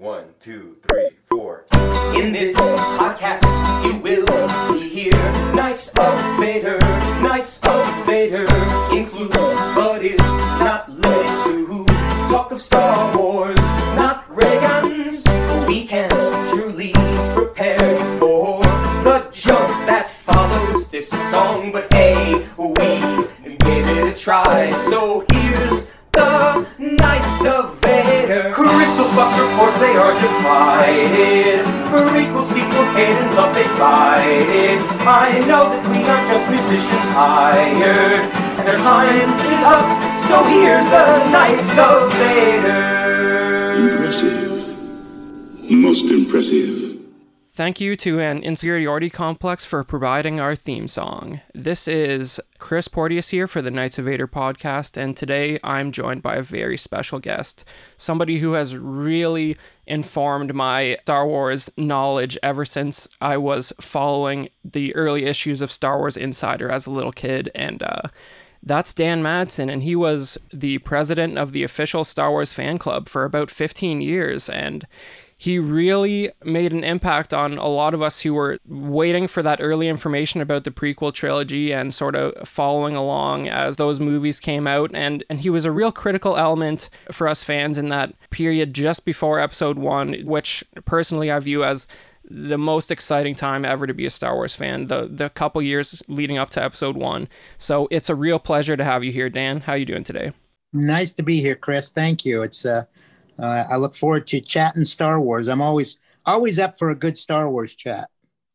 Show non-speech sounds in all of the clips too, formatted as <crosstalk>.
One, two, three, four. In this podcast, you will be here. Knights of Vader, Knights of Vader includes, but is not limited to talk of Star Wars, not ray guns. We can't truly prepare for the junk that follows this song, but hey, we gave it a try. So Fox reports they are divided. Prequel, sequel, hate and love they fight. I know that we are just musicians hired, and their time is up. So here's the Knights of Vader. Impressive. Most impressive. Thank you to an inferiority complex for providing our theme song. This is Chris Porteous here for the Knights of Vader podcast, and today I'm joined by a very special guest, somebody who has really informed my Star Wars knowledge ever since I was following the early issues of Star Wars Insider as a little kid, and uh, that's Dan Madsen, and he was the president of the official Star Wars fan club for about 15 years, and he really made an impact on a lot of us who were waiting for that early information about the prequel trilogy and sort of following along as those movies came out and and he was a real critical element for us fans in that period just before episode 1 which personally I view as the most exciting time ever to be a Star Wars fan the the couple years leading up to episode 1 so it's a real pleasure to have you here Dan how are you doing today Nice to be here, Chris. Thank you. It's uh, uh, I look forward to chatting Star Wars. I'm always always up for a good Star Wars chat.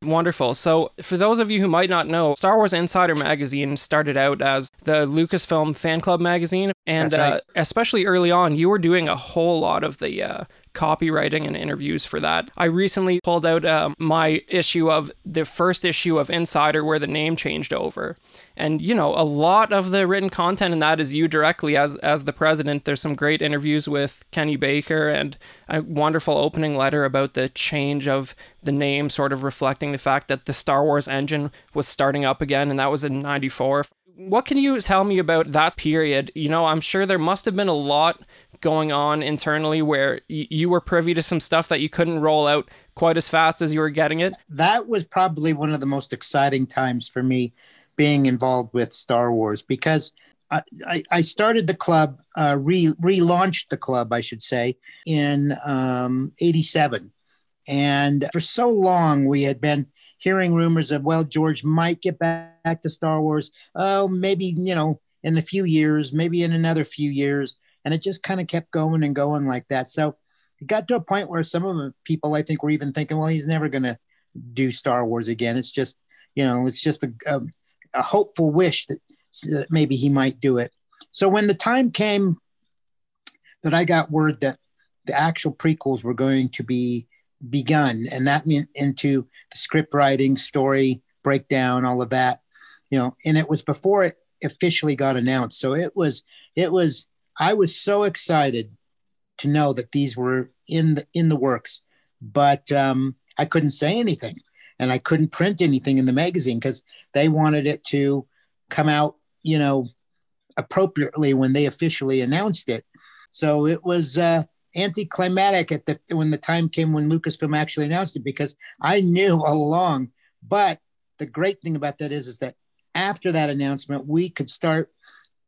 Wonderful. So, for those of you who might not know, Star Wars Insider magazine started out as the Lucasfilm fan club magazine, and right. uh, especially early on, you were doing a whole lot of the uh, copywriting and interviews for that. I recently pulled out um, my issue of the first issue of Insider where the name changed over, and you know, a lot of the written content in that is you directly as as the president. There's some great interviews with Kenny Baker and a wonderful opening letter about the change of the name, sort of reflecting the fact that the Star Wars engine was starting up again, and that was in '94. What can you tell me about that period? You know, I'm sure there must have been a lot going on internally where y- you were privy to some stuff that you couldn't roll out quite as fast as you were getting it. That was probably one of the most exciting times for me being involved with Star Wars because I, I, I started the club, uh, re, relaunched the club, I should say, in um, 87. And for so long, we had been hearing rumors of, well, George might get back, back to Star Wars. Oh, maybe, you know, in a few years, maybe in another few years. And it just kind of kept going and going like that. So it got to a point where some of the people, I think, were even thinking, well, he's never going to do Star Wars again. It's just, you know, it's just a, a, a hopeful wish that, that maybe he might do it. So when the time came that I got word that the actual prequels were going to be begun, and that meant into the script writing, story breakdown, all of that, you know, and it was before it officially got announced. So it was, it was, I was so excited to know that these were in the in the works, but um, I couldn't say anything, and I couldn't print anything in the magazine because they wanted it to come out, you know, appropriately when they officially announced it. So it was uh, anticlimactic at the when the time came when Lucasfilm actually announced it because I knew all along. But the great thing about that is, is that after that announcement, we could start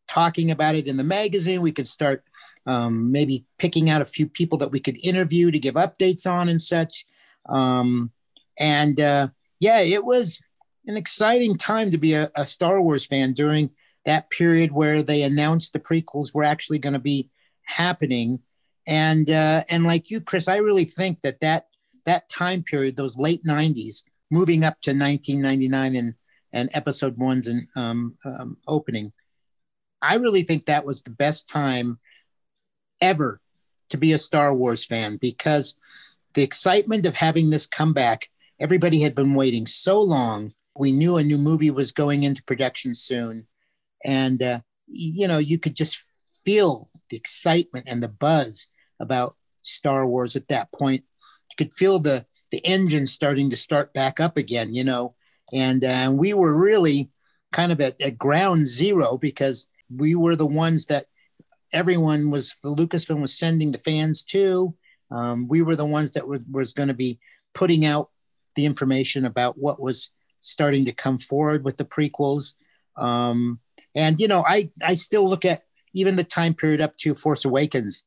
talking about it in the magazine. We could start um, maybe picking out a few people that we could interview to give updates on and such. Um, and uh, yeah, it was an exciting time to be a, a, Star Wars fan during that period where they announced the prequels were actually going to be happening. And uh, and like you, Chris, I really think that that that time period, those late '90s, moving up to 1999 and and Episode One's and um, um, opening, I really think that was the best time ever to be a Star Wars fan because the excitement of having this comeback, everybody had been waiting so long. We knew a new movie was going into production soon. And, uh, you know, you could just feel the excitement and the buzz about Star Wars at that point. You could feel the, the engine starting to start back up again, you know. And uh, we were really kind of at, at ground zero because we were the ones that everyone was Lucasfilm was sending the fans to, Um, we were the ones that were was going to be putting out the information about what was starting to come forward with the prequels. Um, and you know, I I still look at even the time period up to Force Awakens.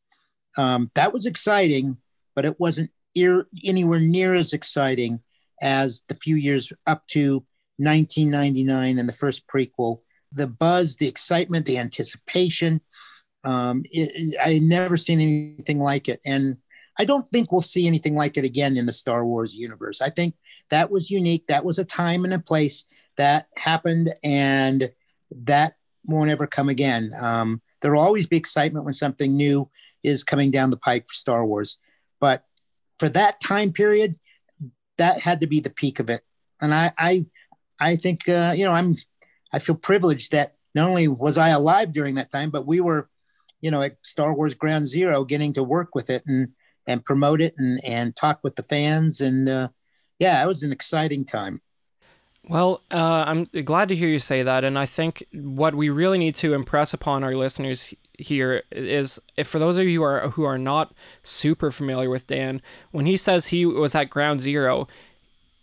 Um, that was exciting, but it wasn't anywhere near as exciting as the few years up to 1999 and the first prequel. The buzz, the excitement, the anticipation. Um, it, I never seen anything like it, and I don't think we'll see anything like it again in the Star Wars universe. I think that was unique. That was a time and a place that happened, and that won't ever come again. Um, there will always be excitement when something new is coming down the pike for Star Wars, but for that time period, that had to be the peak of it. And I, I, I think uh, you know I'm, I feel privileged that not only was I alive during that time, but we were, you know, at Star Wars Ground Zero, getting to work with it and and promote it and and talk with the fans and uh, yeah, it was an exciting time. Well, uh, I'm glad to hear you say that, and I think what we really need to impress upon our listeners here is, if for those of you who are who are not super familiar with Dan, when he says he was at Ground Zero,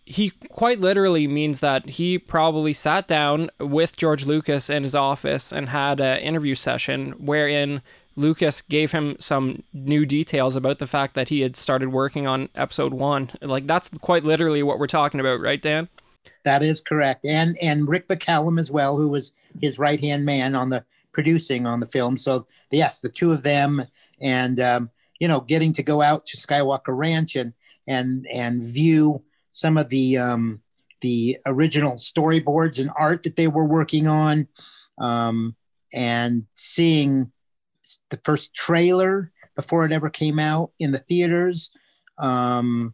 he quite literally means that he probably sat down with George Lucas in his office and had an interview session wherein Lucas gave him some new details about the fact that he had started working on episode one. Like that's quite literally what we're talking about, right, Dan? That is correct, and and Rick McCallum as well, who was his right hand man on the producing on the film. So yes, the two of them, and um, you know, getting to go out to Skywalker Ranch and and and view some of the um, the original storyboards and art that they were working on, um, and seeing the first trailer before it ever came out in the theaters. Um,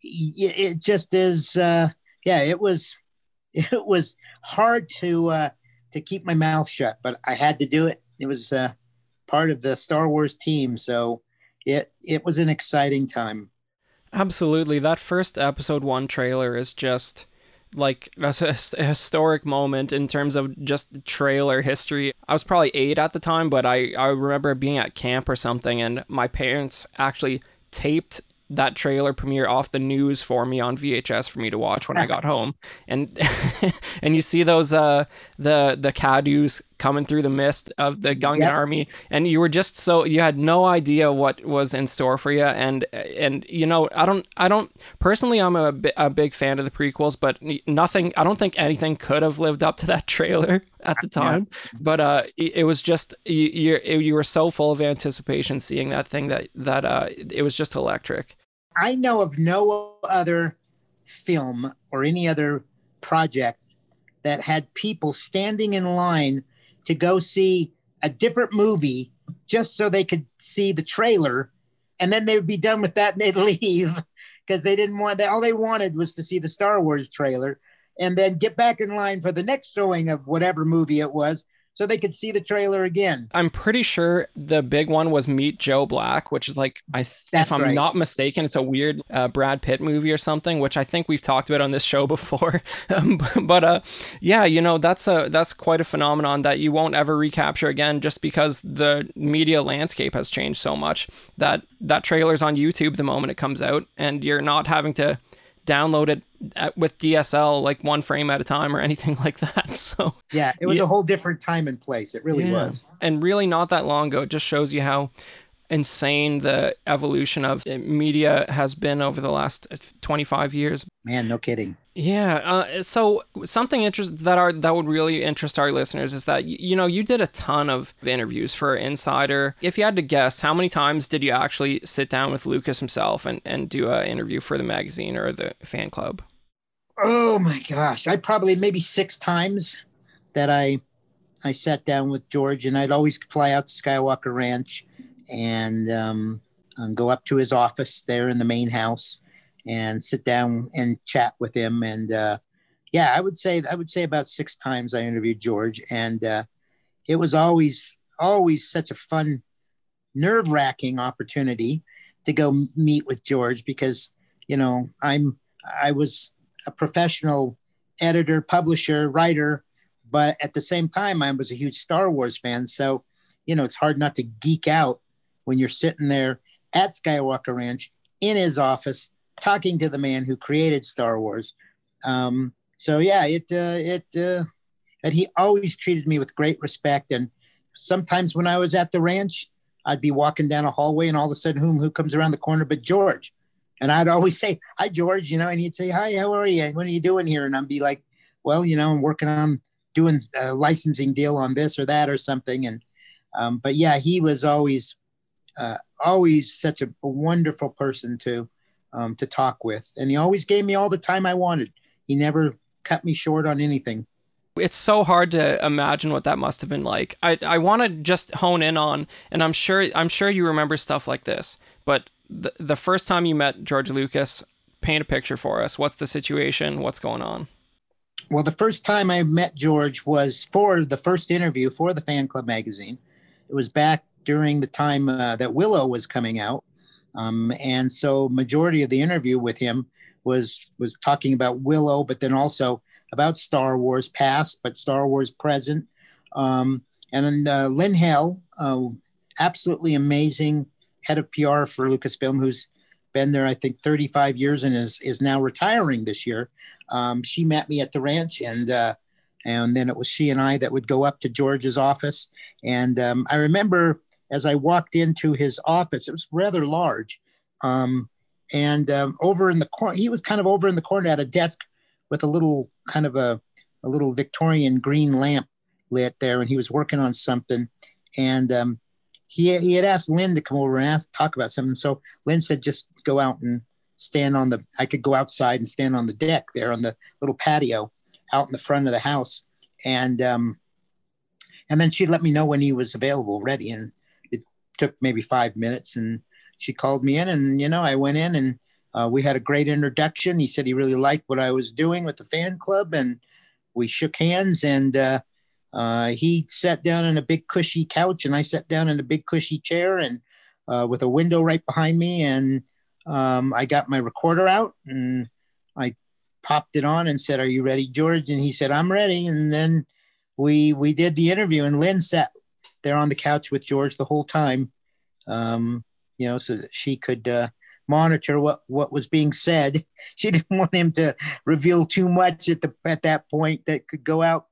it just is, uh, yeah, it was, <laughs> it was hard to uh, to keep my mouth shut, but I had to do it. It was uh, part of the Star Wars team, so it it was an exciting time. Absolutely, that first episode one trailer is just like <laughs> a, historic moment in terms of just trailer history. I was probably eight at the time, but I, I remember being at camp or something, and my parents actually taped that trailer premiere off the news for me on VHS for me to watch when I <laughs> got home. And <laughs> and you see those uh the the Kaadu's coming through the mist of the Gungan yep. army and you were just so you had no idea what was in store for you and and you know I don't I don't personally I'm a, a big fan of the prequels but nothing I don't think anything could have lived up to that trailer <laughs> at the time yeah. but uh it, it, was just you you you were so full of anticipation seeing that thing that that uh it was just electric I know of no other film or any other project that had people standing in line to go see a different movie just so they could see the trailer and then they would be done with that and they'd <laughs> leave because they didn't want that all they wanted was to see the Star Wars trailer and then get back in line for the next showing of whatever movie it was so they could see the trailer again. I'm pretty sure the big one was Meet Joe Black, which is like I th- if I'm right. not mistaken, it's a weird uh, Brad Pitt movie or something, which I think we've talked about on this show <laughs> before. um, but uh, yeah, you know that's a that's quite a phenomenon that you won't ever recapture again, just because the media landscape has changed so much that that trailer's on YouTube the moment it comes out, and you're not having to download it with DSL like one frame at a time or anything <laughs> like that. So yeah, it was yeah. a whole different time and place. It really yeah. was, and really not that long ago. It just shows you how insane the evolution of media has been over the last 25 years. Man, no kidding. Yeah. Uh, so something interest that are that would really interest our listeners is that you know you did a ton of interviews for Insider. If you had to guess, how many times did you actually sit down with Lucas himself and and do an interview for the magazine or the fan club? Oh my gosh, I probably maybe six times that I I sat down with George, and I'd always fly out to Skywalker Ranch and, um, and go up to his office there in the main house and sit down and chat with him. And uh, yeah, I would say I would say about six times I interviewed George, and uh, it was always always such a fun, nerve wracking opportunity to go meet with George because you know I'm I was a professional editor, publisher, writer, but at the same time I was a huge Star Wars fan, so you know it's hard not to geek out when you're sitting there at Skywalker Ranch in his office, talking to the man who created Star Wars. Um, so yeah, it uh, it uh, and he always treated me with great respect. And sometimes when I was at the ranch, I'd be walking down a hallway, and all of a sudden, whom who comes around the corner but George? And I'd always <laughs> say, "Hi, George," you know, and he'd say, "Hi, how are you? What are you doing here?" And I'd be like, "Well, you know, I'm working on doing a licensing deal on this or that or something." And um, but yeah, he was always uh, always such a, a wonderful person to um, to talk with, and he always gave me all the time I wanted. He never cut me short on anything. It's so hard to imagine what that must have been like. I I want to just hone in on, and I'm sure I'm sure you remember stuff like this. But the the first time you met George Lucas, paint a picture for us. What's the situation? What's going on? Well, the first time I met George was for the first interview for the Fan Club magazine. It was back during the time uh, that Willow was coming out, um, and so majority of the interview with him was was talking about Willow, but then also about Star Wars past, but Star Wars present. Um, and uh, Lynn Hale, uh, absolutely amazing head of PR for Lucasfilm, who's been there, I think, 35 years and is is now retiring this year. Um, she met me at the ranch, and uh, and then it was she and I that would go up to George's office. And um, I remember as I walked into his office, it was rather large. Um, and um, over in the corner, he was kind of over in the corner at a desk with a little kind of a, a little Victorian green lamp lit there, and he was working on something. And um, he he had asked Lynn to come over and ask talk about something. So Lynn said, just go out and stand on the. I could go outside and stand on the deck there on the little patio out in the front of the house, and um, and then she'd let me know when he was available, ready, and took maybe five minutes, and she called me in, and you know I went in and uh, we had a great introduction. He said he really liked what I was doing with the fan club, and we shook hands. And uh, uh, he sat down in a big cushy couch, and I sat down in a big cushy chair, and uh, with a window right behind me. And um, I got my recorder out, and I popped it on and said, "Are you ready, George?" And he said, "I'm ready." And then we we did the interview, and Lynn sat there on the couch with George the whole time. Um, you know, so that she could uh, monitor what what was being said. <laughs> She didn't want him to reveal too much at the at that point that could go out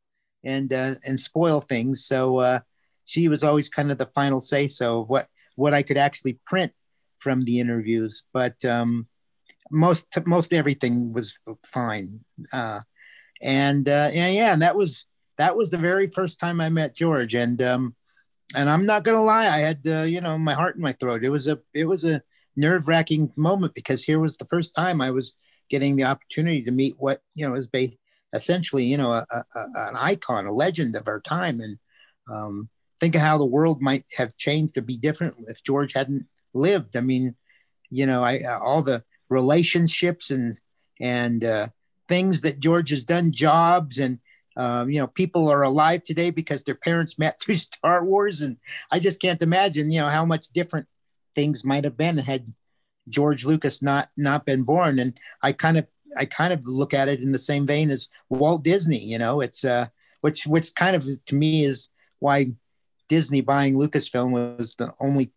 and uh, and spoil things. So uh, she was always kind of the final say so of what what I could actually print from the interviews. But um, most most everything was fine. Uh, and uh, yeah, yeah, and that was that was the very first time I met George. And um, and I'm not gonna lie, I had uh, you know my heart in my throat. It was a it was a nerve wracking moment because here was the first time I was getting the opportunity to meet what you know is ba- essentially you know a, a, an icon, a legend of our time, and um, think of how the world might have changed to be different if George hadn't lived. I mean, you know, I all the relationships and and uh, things that George has done, jobs and um, you know, people are alive today because their parents <laughs> met through Star Wars, and I just can't imagine, you know, how much different things might have been had George Lucas not not been born. And I kind of I kind of look at it in the same vein as Walt Disney. You know, it's uh, which which kind of to me is why Disney buying Lucasfilm was the only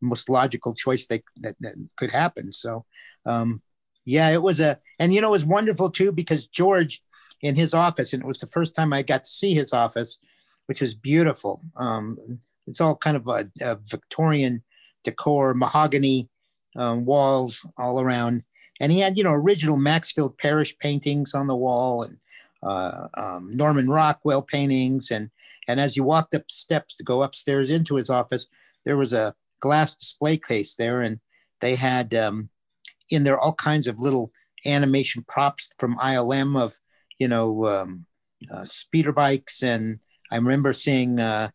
most logical choice that that, that could happen. So, um, yeah, it was a and you know it was wonderful too because George in his office, and it was the first time I got to see his office, which is beautiful. Um, it's all kind of a, a Victorian decor, mahogany um, walls all around. And he had, you know, original Maxfield Parrish paintings on the wall and uh, um, Norman Rockwell paintings. And, and as you walked up steps to go upstairs into his office, there was a glass display case there. And they had um, in there all kinds of little animation props from ILM of, you know, um, uh, speeder bikes. And I remember seeing uh,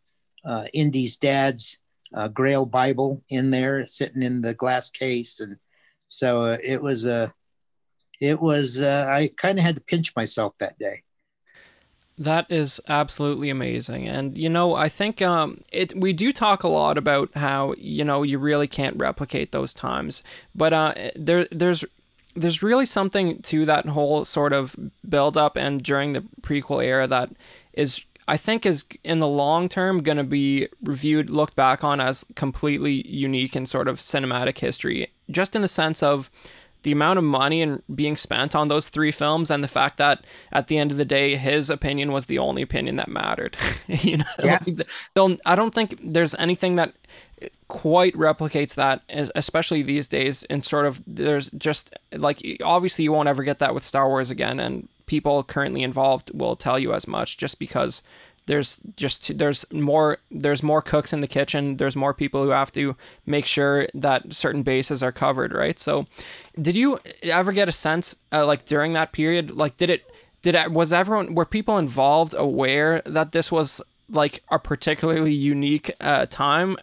uh, Indy's dad's uh, Grail Bible in there, sitting in the glass case, and so uh, it was a, uh, it was I kind of had to pinch myself that day. That is absolutely amazing, and you know I think um, it. We do talk a lot about how you know you really can't replicate those times, but uh, there there's there's really something to that whole sort of build up and during the prequel era that is I think is in the long term going to be reviewed, looked back on as completely unique in sort of cinematic history, just in the sense of the amount of money and being spent on those three films and the fact that at the end of the day his opinion was the only opinion that mattered. <laughs> You know? Yeah. i don't think there's anything that quite replicates that especially these days and sort of there's just like obviously you won't ever get that with star wars again and people currently involved will tell you as much just because there's just there's more there's more cooks in the kitchen there's more people who have to make sure that certain bases are covered right? So did you ever get a sense uh, like during that period like did it did it was everyone were people involved aware that this was like a particularly unique uh, time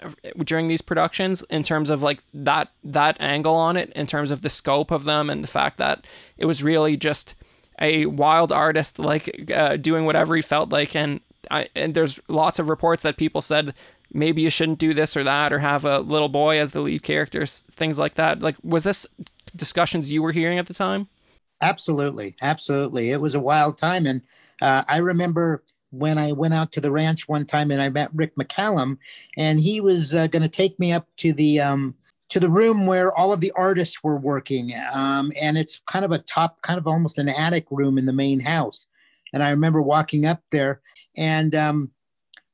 during these productions in terms of like that that angle on it in terms of the scope of them and the fact that it was really just a wild artist like uh, doing whatever he felt like. And I, and there's lots of reports that people said maybe you shouldn't do this or that or have a little boy as the lead character things like that. Like was this discussions you were hearing at the time? Absolutely. Absolutely. It was a wild time. And uh, i remember when i went out to the ranch one time and i met rick mccallum and he was uh, going to take me up to the um, to the room where all of the artists were working um, and it's kind of a top kind of almost an attic room in the main house and i remember walking up there and um,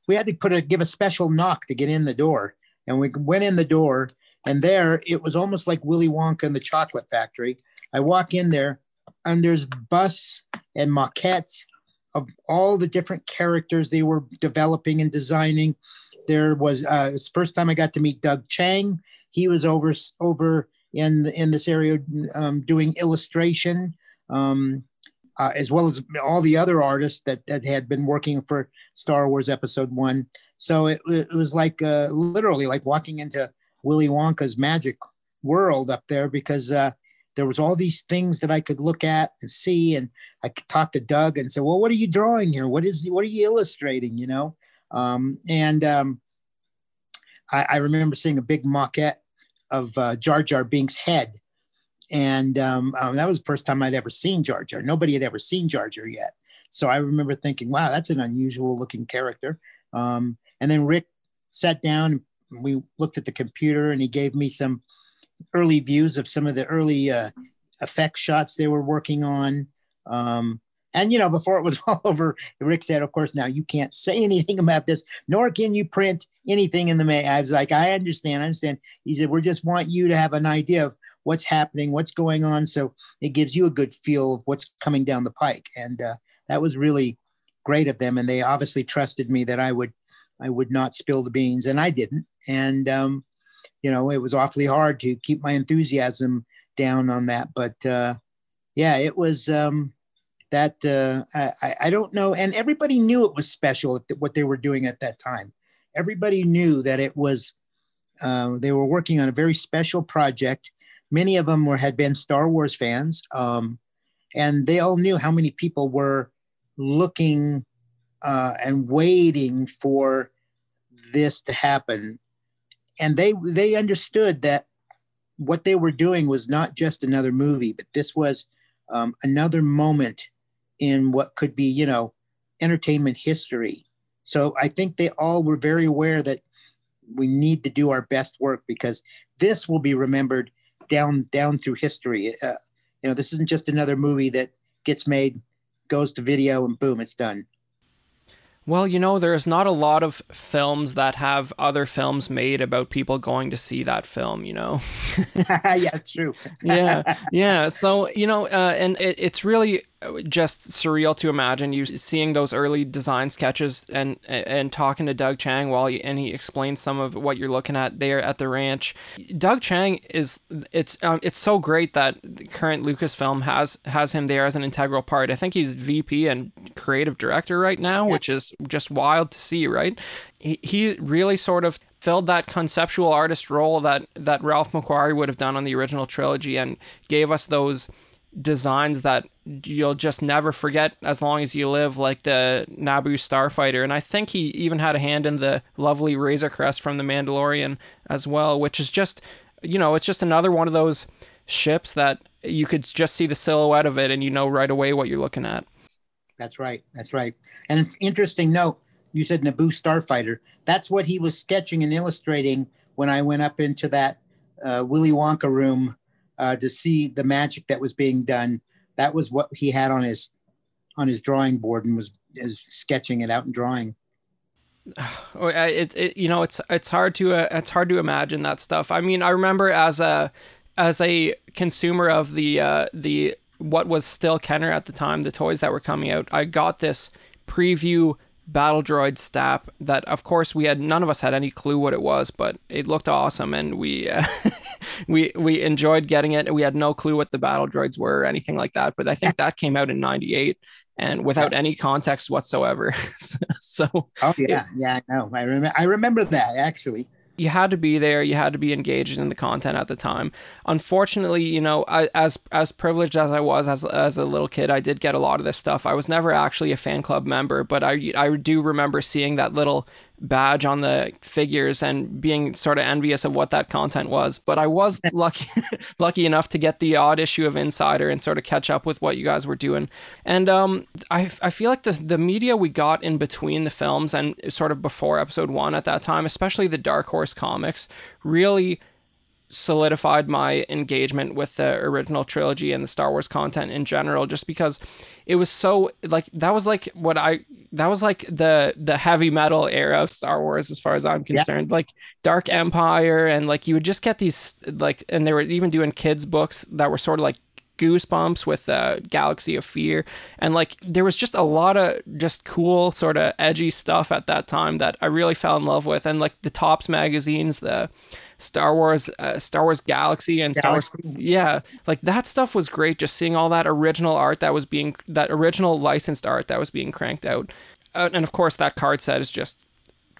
we had to put a give a special knock to get in the door. And we went in the door, and there it was almost like Willy Wonka and the Chocolate Factory. I walk in there, and there's busts and maquettes of all the different characters they were developing and designing. There was uh, it's the first time I got to meet Doug Chiang. He was over over in in this area um, doing illustration. Um, uh, as well as all the other artists that, that had been working for Star Wars Episode One. So it, it was like uh, literally like walking into Willy Wonka's magic world up there because uh, there was all these things that I could look at and see, and I could talk to Doug and say, "Well, what are you drawing here? What is what are you illustrating?" You know, um, and um, I, I, remember seeing a big maquette of uh, Jar Jar Binks' head and um, um, that was the first time I'd ever seen Jar Jar. Nobody had ever seen Jar Jar yet. So I remember thinking, wow, that's an unusual looking character. Um, and then Rick sat down and we looked at the computer and he gave me some early views of some of the early uh, effect shots they were working on. Um, and you know, before it was <laughs> all over, Rick said, "Of course, now you can't say anything about this, nor can you print anything in the May." I was like, "I understand, I understand." He said, "We just want you to have an idea of what's happening, what's going on. So it gives you a good feel of what's coming down the pike. And uh, that was really great of them. And they obviously trusted me that I would, I would not spill the beans, and I didn't. And um, you know, it was awfully hard to keep my enthusiasm down on that. But uh, yeah, it was um, that uh, I, I don't know. And everybody knew it was special what they were doing at that time. Everybody knew that it was. Uh, they were working on a very special project many of them were had been Star Wars fans, um, and they all knew how many people were looking uh, and waiting for this to happen, and they they understood that what they were doing was not just another movie, but this was um, another moment in what could be, you know, entertainment history. So I think they all were very aware that we need to do our best work because this will be remembered down down through history. Uh, you know, this isn't just another movie that gets made, goes to video, and boom, it's done. Well, you know, there's not a lot of films that have other films made about people going to see that film, you know? <laughs> <laughs> yeah, true. <laughs> yeah, yeah. So, you know, uh, and it, it's really just surreal to imagine you seeing those early design sketches and and talking to Doug Chiang while he, and he explains some of what you're looking at there at the ranch. Doug Chiang is it's um, it's so great that the current Lucasfilm has has him there as an integral part. I think he's VP and creative director right now, yeah. which is just wild to see. Right, he he really sort of filled that conceptual artist role that that Ralph McQuarrie would have done on the original trilogy and gave us those designs that you'll just never forget as long as you live, like the Naboo Starfighter. And I think he even had a hand in the lovely Razor Crest from The Mandalorian as well, which is just, you know, it's just another one of those ships that you could just see the silhouette of it and you know right away what you're looking at. That's right. That's right. And it's interesting. No, you said Naboo Starfighter. That's what he was sketching and illustrating when I went up into that uh, Willy Wonka room uh, to see the magic that was being done. That was what he had on his on his drawing board and was is sketching it out and drawing. <sighs> Oh, it, it you know it's it's hard to uh, it's hard to imagine that stuff. I mean, I remember as a as a consumer of the uh, the what was still Kenner at the time, the toys that were coming out, I got this preview battle droid stap that of course we had none of us had any clue what it was but it looked awesome and we uh, <laughs> we we enjoyed getting it. We had no clue what the battle droids were or anything like that but i think that came out in 98 and without any context whatsoever. <laughs> So oh yeah. it, yeah no i remember i remember that actually you had to be there you had to be engaged in the content at the time. Unfortunately you know I, as as privileged as i was as, as a little kid i did get a lot of this stuff. I was never actually a fan club member but i i do remember seeing that little badge on the figures and being sort of envious of what that content was. But I was <laughs> lucky lucky enough to get the odd issue of Insider and sort of catch up with what you guys were doing. And um, I I feel like the the media we got in between the films and sort of before episode one at that time, especially the Dark Horse comics, really solidified my engagement with the original trilogy and the Star Wars content in general just because it was so like that was like what I that was like the the heavy metal era of Star Wars as far as I'm concerned. Yeah. like Dark Empire and like you would just get these like and they were even doing kids books that were sort of like goosebumps with uh, galaxy of fear. And like there was just a lot of just cool sort of edgy stuff at that time that i really fell in love with. And like the Topps magazines the Star Wars, uh, Star Wars Galaxy, and Galaxy. Star Wars. Yeah, like that stuff was great. Just seeing all that original art that was being, that original licensed art that was being cranked out, uh, and of course that card set is just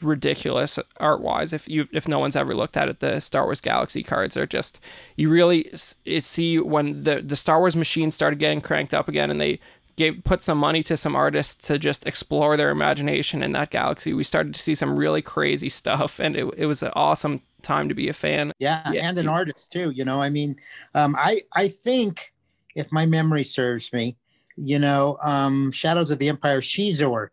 ridiculous art wise. If you if no one's ever looked at it, the Star Wars Galaxy cards are just you really see when the the Star Wars machine started getting cranked up again, and they gave put some money to some artists to just explore their imagination in that galaxy. We started to see some really crazy stuff, and it it was an awesome time to be a fan. Yeah, yeah. and an artist too. You know, I mean, um, I I think if my memory serves me, you know, um, Shadows of the Empire, Xizor.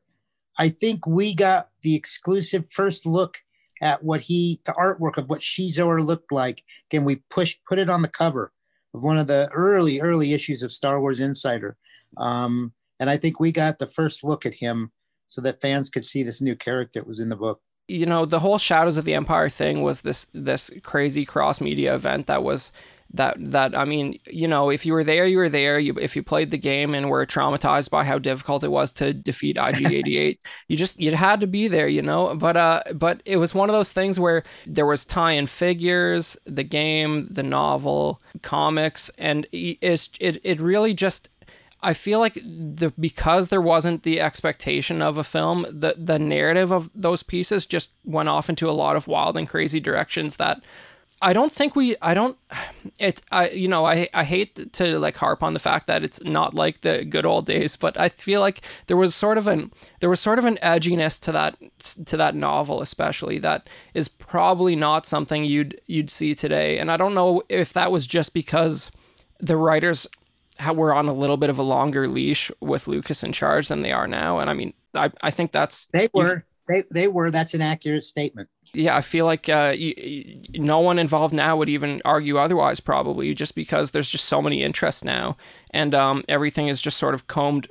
I think we got the exclusive first look at what he, the artwork of what Xizor looked like. Again, we pushed, put it on the cover of one of the early, early issues of Star Wars Insider. Um, and I think we got the first look at him so that fans could see this new character that was in the book you know the whole shadows of the empire thing was this this crazy cross media event that was that that I mean, you know, if you were there, you were there. You, if you played the game and were traumatized by how difficult it was to defeat IG88, <laughs> you just you had to be there, you know. But uh, but it was one of those things where there was tie-in figures, the game, the novel, comics, and it's it it really just I feel like the because there wasn't the expectation of a film, the the narrative of those pieces just went off into a lot of wild and crazy directions that I don't think we I don't <sighs> it I you know I I hate to like harp on the fact that it's not like the good old days but I feel like there was sort of an there was sort of an edginess to that to that novel especially that is probably not something you'd you'd see today. And I don't know if that was just because the writers how we're on a little bit of a longer leash with Lucas in charge than they are now. And I mean, I, I think that's they were you, they they were. That's an accurate statement. Yeah, I feel like uh, you, you, no one involved now would even argue otherwise, probably, just because there's just so many interests now, and um, everything is just sort of combed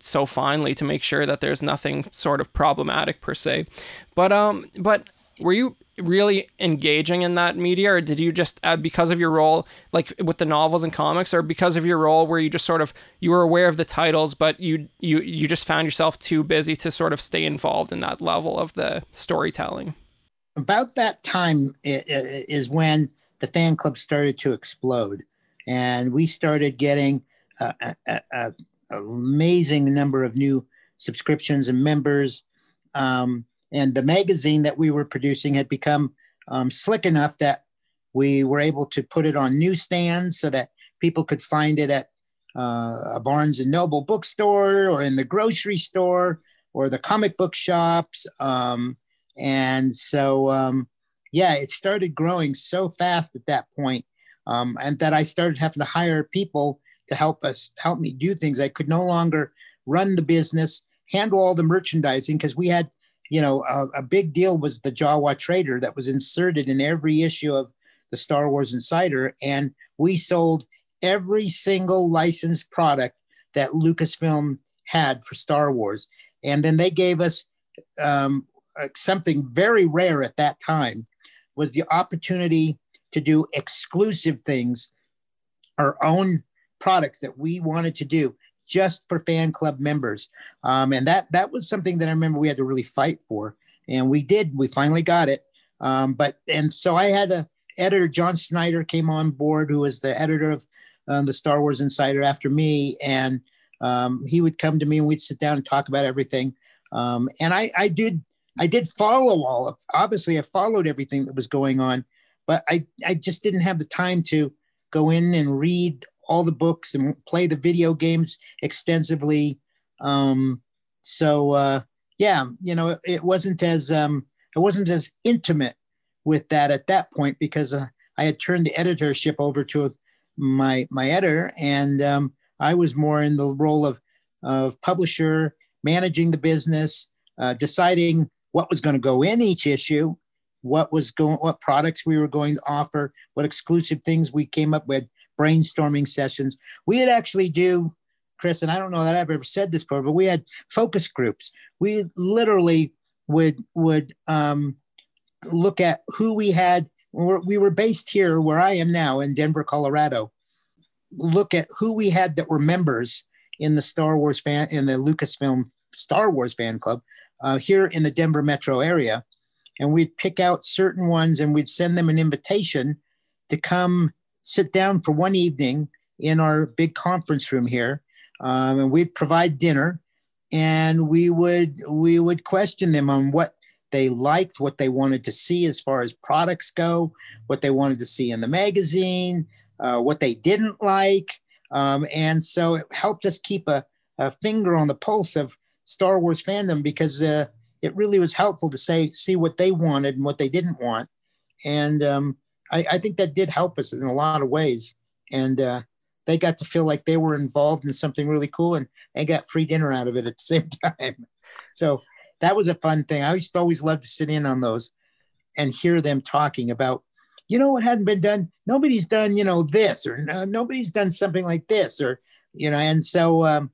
so finely to make sure that there's nothing sort of problematic per se. But um, but were you really engaging in that media or did you just uh, because of your role like with the novels and comics or because of your role where you just sort of you were aware of the titles but you you you just found yourself too busy to sort of stay involved in that level of the storytelling? About that time is when the fan club started to explode and we started getting a an amazing number of new subscriptions and members. Um, and the magazine that we were producing had become um, slick enough that we were able to put it on newsstands so that people could find it at uh, a Barnes and Noble bookstore or in the grocery store or the comic book shops. Um, and so, um, yeah, it started growing so fast at that point, um, and that I started having to hire people to help us, help me do things. I could no longer run the business, handle all the merchandising because we had you know, a, a big deal was the Jawa Trader that was inserted in every issue of the Star Wars Insider, and we sold every single licensed product that Lucasfilm had for Star Wars, and then they gave us um, uh, something very rare at that time was the opportunity to do exclusive things, our own products that we wanted to do just for fan club members. Um, and that that was something that I remember we had to really fight for. And we did, we finally got it. Um, but and so I had a editor, John Snyder, came on board, who was the editor of um, the Star Wars Insider after me. And um, he would come to me and we'd sit down and talk about everything. Um, and I, I did I did follow all of obviously I followed everything that was going on, but I, I just didn't have the time to go in and read all the books and play the video games extensively. Um, so uh, yeah, you know, it, it wasn't as um, it wasn't as intimate with that at that point because uh, I had turned the editorship over to my my editor, and um, I was more in the role of of publisher, managing the business, uh, deciding what was going to go in each issue, what was going, what products we were going to offer, what exclusive things we came up with, brainstorming sessions. We had actually do, Chris, and I don't know that I've ever said this before, but we had focus groups. We literally would would um, look at who we had. we were based here, where I am now, in Denver, Colorado. Look at who we had that were members in the Star Wars fan in the Lucasfilm Star Wars fan club uh, here in the Denver metro area. And we'd pick out certain ones and we'd send them an invitation to come sit down for one evening in our big conference room here. Um, and we'd provide dinner and we would we would question them on what they liked, what they wanted to see as far as products go, what they wanted to see in the magazine, uh, what they didn't like. Um, and so it helped us keep a, a finger on the pulse of Star Wars fandom because uh, it really was helpful to say see what they wanted and what they didn't want, and um, I, I, think that did help us in a lot of ways. And uh, they got to feel like they were involved in something really cool, and they got free dinner out of it at the <laughs> same time. so that was a fun thing. I used to always love to sit in on those and hear them talking about, you know, what hadn't been done. Nobody's done, you know, this or no, nobody's done something like this or you know, and so um,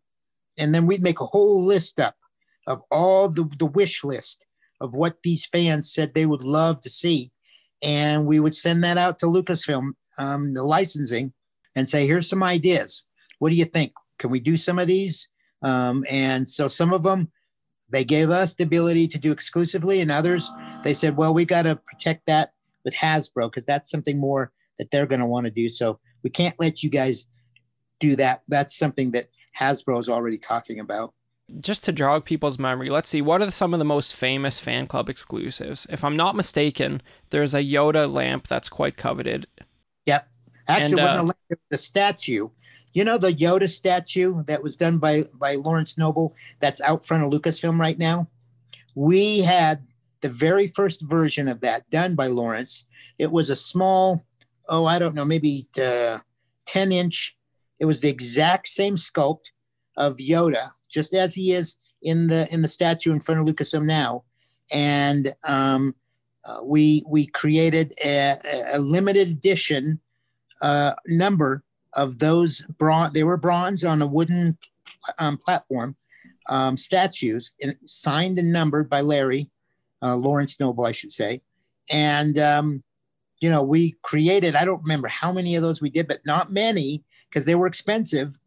and then we'd make a whole list up of all the, the wish list of what these fans said they would love to see. And we would send that out to Lucasfilm, um, the licensing, and say, here's some ideas. What do you think? Can we do some of these? Um, and so some of them, they gave us the ability to do exclusively, and others, they said, well, we got to protect that with Hasbro because that's something more that they're going to want to do. So we can't let you guys do that. That's something that Hasbro is already talking about. Just to jog people's memory, let's see, what are some of the most famous fan club exclusives? If I'm not mistaken, there's a Yoda lamp that's quite coveted. Yep. Actually, and, uh, the, the statue, you know, the Yoda statue that was done by, by Lawrence Noble that's out front of Lucasfilm right now? We had the very first version of that done by Lawrence. It was a small, oh, I don't know, maybe uh, 10 inch it was the exact same sculpt of Yoda, just as he is in the in the statue in front of Lucasfilm now, and um, uh, we we created a, a limited edition uh, number of those bronze. They were bronze on a wooden um, platform um, statues, signed and numbered by Larry uh, Lawrence Noble, I should say, and um, you know we created. I don't remember how many of those we did, but not many because they were expensive.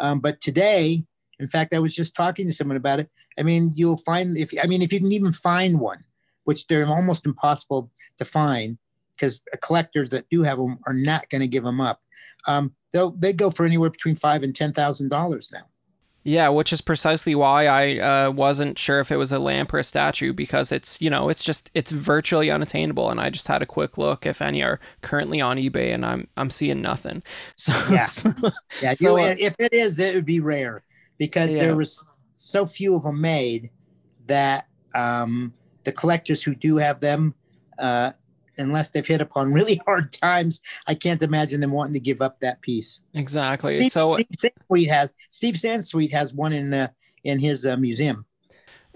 Um, but today, in fact, I was just talking to someone about it. I mean, you'll find if I mean if you can even find one, which they're almost impossible to find because collectors that do have them are not going to give them up. Um, they'll they go for anywhere between five and ten thousand dollars now. Yeah, which is precisely why I uh, wasn't sure if it was a lamp or a statue because it's you know it's just it's virtually unattainable, and I just had a quick look if any are currently on eBay, and I'm I'm seeing nothing. <laughs> So yeah, yeah. So, you, uh, if it is, it would be rare because yeah. there was so few of them made that um, the collectors who do have them uh, unless they've hit upon really <laughs> hard times, I can't imagine them wanting to give up that piece. Exactly. Steve, so Steve Sansweet has Steve Sansweet has one in the in his uh, museum.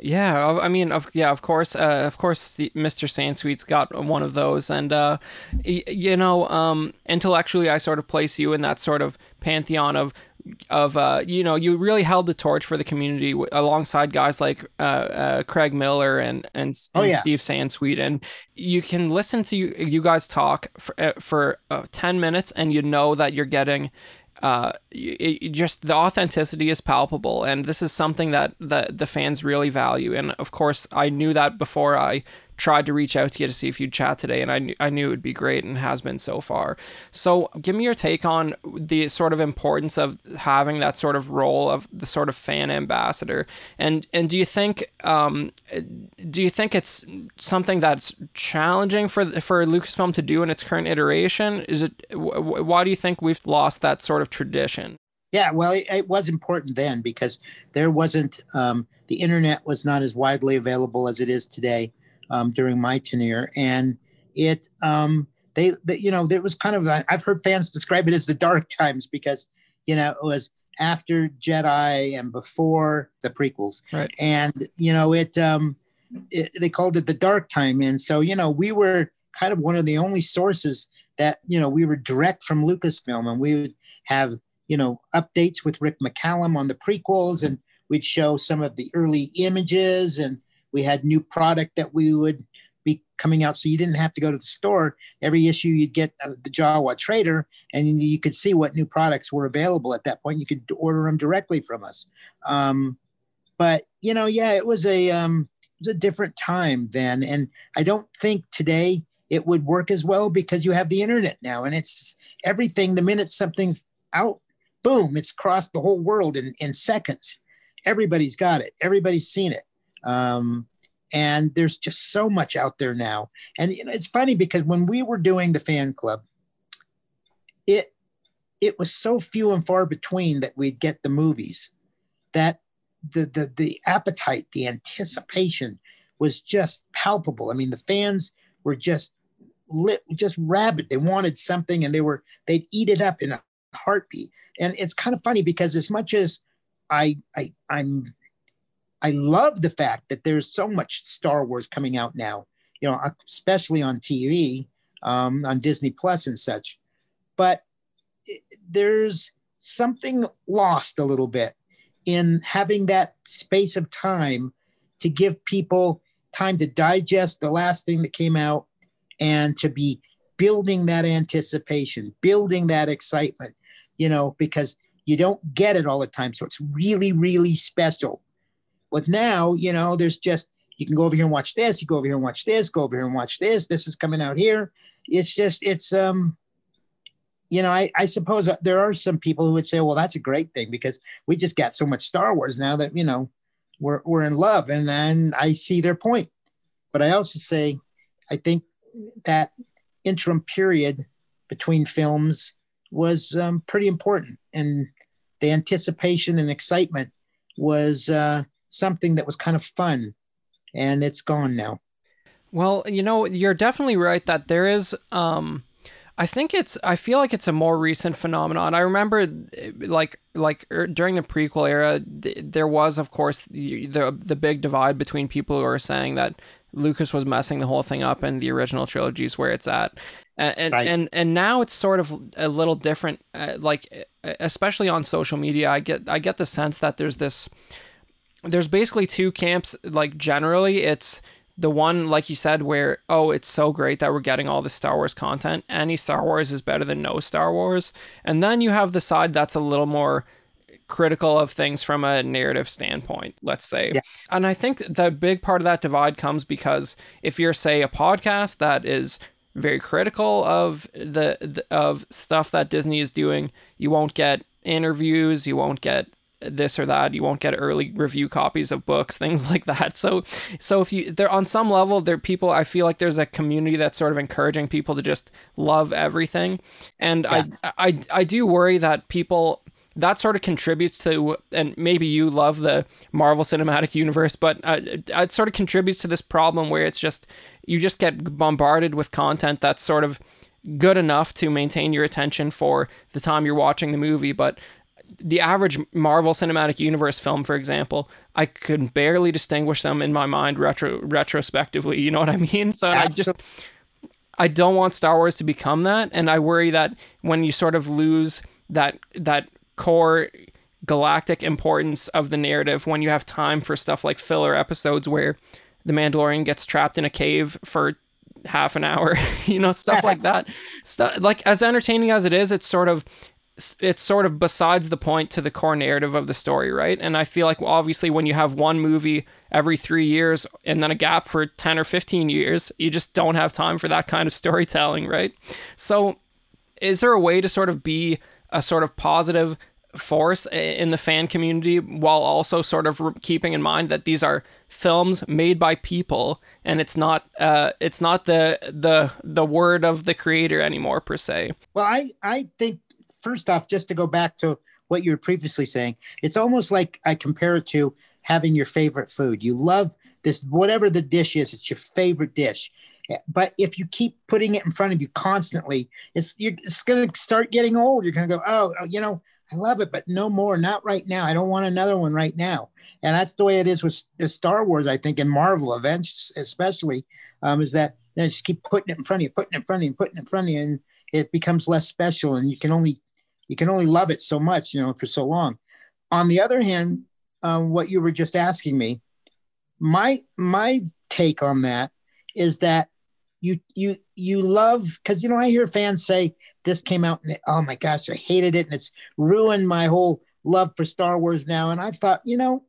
Yeah, I mean, of yeah, of course, uh, of course, the, Mr. Sansweet's got one of those, and uh, y- you know, um, intellectually, I sort of place you in that sort of pantheon of of uh, you know you really held the torch for the community w- alongside guys like uh, uh, Craig Miller and and, Oh, yeah. Steve Sansweet and you can listen to you, you guys talk for, uh, for uh, 10 minutes and you know that you're getting uh, y- y- just the authenticity is palpable. And this is something that the, the fans really value. And of course I knew that before I tried to reach out to you to see if you'd chat today and I knew, I knew it would be great and has been so far. So give me your take on the sort of importance of having that sort of role of the sort of fan ambassador. And and do you think um do you think it's something that's challenging for for Lucasfilm to do in its current iteration? Is it wh- why do you think we've lost that sort of tradition? Yeah, well, it, it was important then because there wasn't um, the internet was not as widely available as it is today um, during my tenure, and it um, they, they you know there was kind of i I've heard fans describe it as the dark <laughs> times because you know it was after Jedi and before the prequels, Right. And you know it, um, it they called it the dark time, and so you know we were kind of one of the only sources that you know we were direct from Lucasfilm, and we would have you know updates with Rick McCallum on the prequels, and we'd show some of the early images, and we had new product that we would be coming out, so you didn't have to go to the store. Every issue you'd get uh, the Jawa Trader, and you could see what new products were available at that point. You could order them directly from us. Um, but you know, yeah, it was a um, it was a different time then, and I don't think today it would work as well because you have the internet now, and it's everything. The minute something's out, boom, it's crossed the whole world in, in seconds. Everybody's got it. Everybody's seen it. Um, and there's just so much out there now. And you know, it's funny because when we were doing the fan club, it it was so few and far between that we'd get the movies that the the the appetite, the anticipation was just palpable. I mean, the fans were just lit, just rabid. They wanted something, and they were they'd eat it up in a heartbeat. And it's kind of funny because as much as I I I'm I love the fact that there's so much Star Wars coming out now, you know, especially on TV, um, on Disney Plus and such. But there's something lost a little bit in having that space of time to give people time to digest the last thing that came out and to be building that anticipation, building that excitement, you know, because you don't get it all the time. So it's really, really special. But now, you know, there's just, you can go over here and watch this, you go over here and watch this, go over here and watch this. This is coming out here. It's just, it's, um, you know, I, I suppose there are some people who would say, well, that's a great thing because we just got so much Star Wars now that, you know, we're, we're in love. And then I see their point. But I also say, I think that interim period between films was um, pretty important. And the anticipation and excitement was uh, something that was kind of fun. And it's gone now. Well, you know, you're definitely right that there is um I think it's I feel like it's a more recent phenomenon. I remember eh, like like er, during the prequel era th- there was of course the, the the big divide between people who are saying that Lucas was messing the whole thing up and the original trilogy is where it's at. And and, Right. and and now it's sort of a little different uh, like eh, especially on social media I get I get the sense that there's this there's basically two camps like generally it's the one like you said where oh it's so great that we're getting all the star wars content. Any star wars is better than no star wars. And then you have the side that's a little more critical of things from a narrative standpoint let's say. Yeah. and i think the big part of that divide comes because if you're say a podcast that is very critical of the, the of stuff that disney is doing you won't get interviews you won't get this or that. You won't get early review copies of books things <laughs> like that. So so if you they're on some level there people i feel like there's a community that's sort of encouraging people to just love everything. And I, I i do worry that people that sort of contributes to and maybe you love the marvel cinematic universe but uh, it sort of contributes to this problem where it's just you just get bombarded with content that's sort of good enough to maintain your attention for the time you're watching the movie but the average Marvel Cinematic Universe film, for example, I could barely distinguish them in my mind retro retrospectively. You know what I <laughs> mean? So I just I don't want Star Wars to become that, and I worry that when you sort of lose that that core galactic importance of the narrative, when you have time for stuff like filler episodes where the Mandalorian gets trapped in a cave for half an hour, <laughs> you know, stuff like that. Stuff like as entertaining as it is, it's sort of it's sort of besides the point to the core narrative of the story, right? And I feel like obviously when you have one movie every 3 years and then a gap for 10 or 15 years, you just don't have time for that kind of storytelling, right? So is there a way to sort of be a sort of positive force in the fan community while also sort of keeping in mind that these are films made by people and it's not uh, it's not the the the word of the creator anymore per se well i i think first off just to go back to what you were previously saying it's almost like i compare it to having your favorite food you love this whatever the dish is it's your favorite dish but if you keep putting it in front of you constantly it's you're, it's going to start getting old you're going to go oh you know I love it, but no more, not right now. I don't want another one right now. And that's the way it is with Star Wars, I think, and Marvel events, especially, um, is that they just keep putting it in front of you, putting it in front of you, putting it in front of you, and it becomes less special, and you can only you can only love it so much, you know, for so long. On the other hand, um, what you were just asking me, my my take on that is that you you you love because you know I hear fans say this came out and oh my gosh, I hated it and it's ruined my whole love for Star Wars now. And I thought, you know,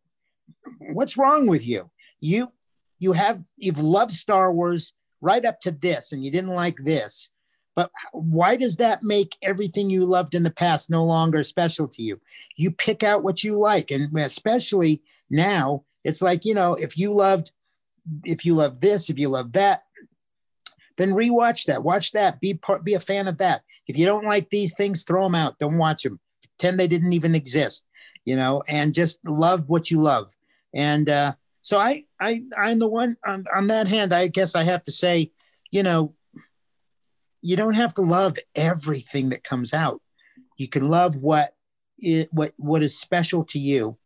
what's wrong with you? You you have you've loved Star Wars right up to this and you didn't like this. But why does that make everything you loved in the past no longer special to you? You pick out what you like. And especially now, it's like, you know, if you loved if you love this, if you love that, then rewatch that. Watch that. Be part, be a fan of that. If you don't like these things, throw them out. Don't watch them. Pretend they didn't even exist, you know, and just love what you love. And uh, so I, I, I'm the one on, on that hand. I guess I have to say, you know, you don't have to love everything that comes out. You can love what it, what what is special to you,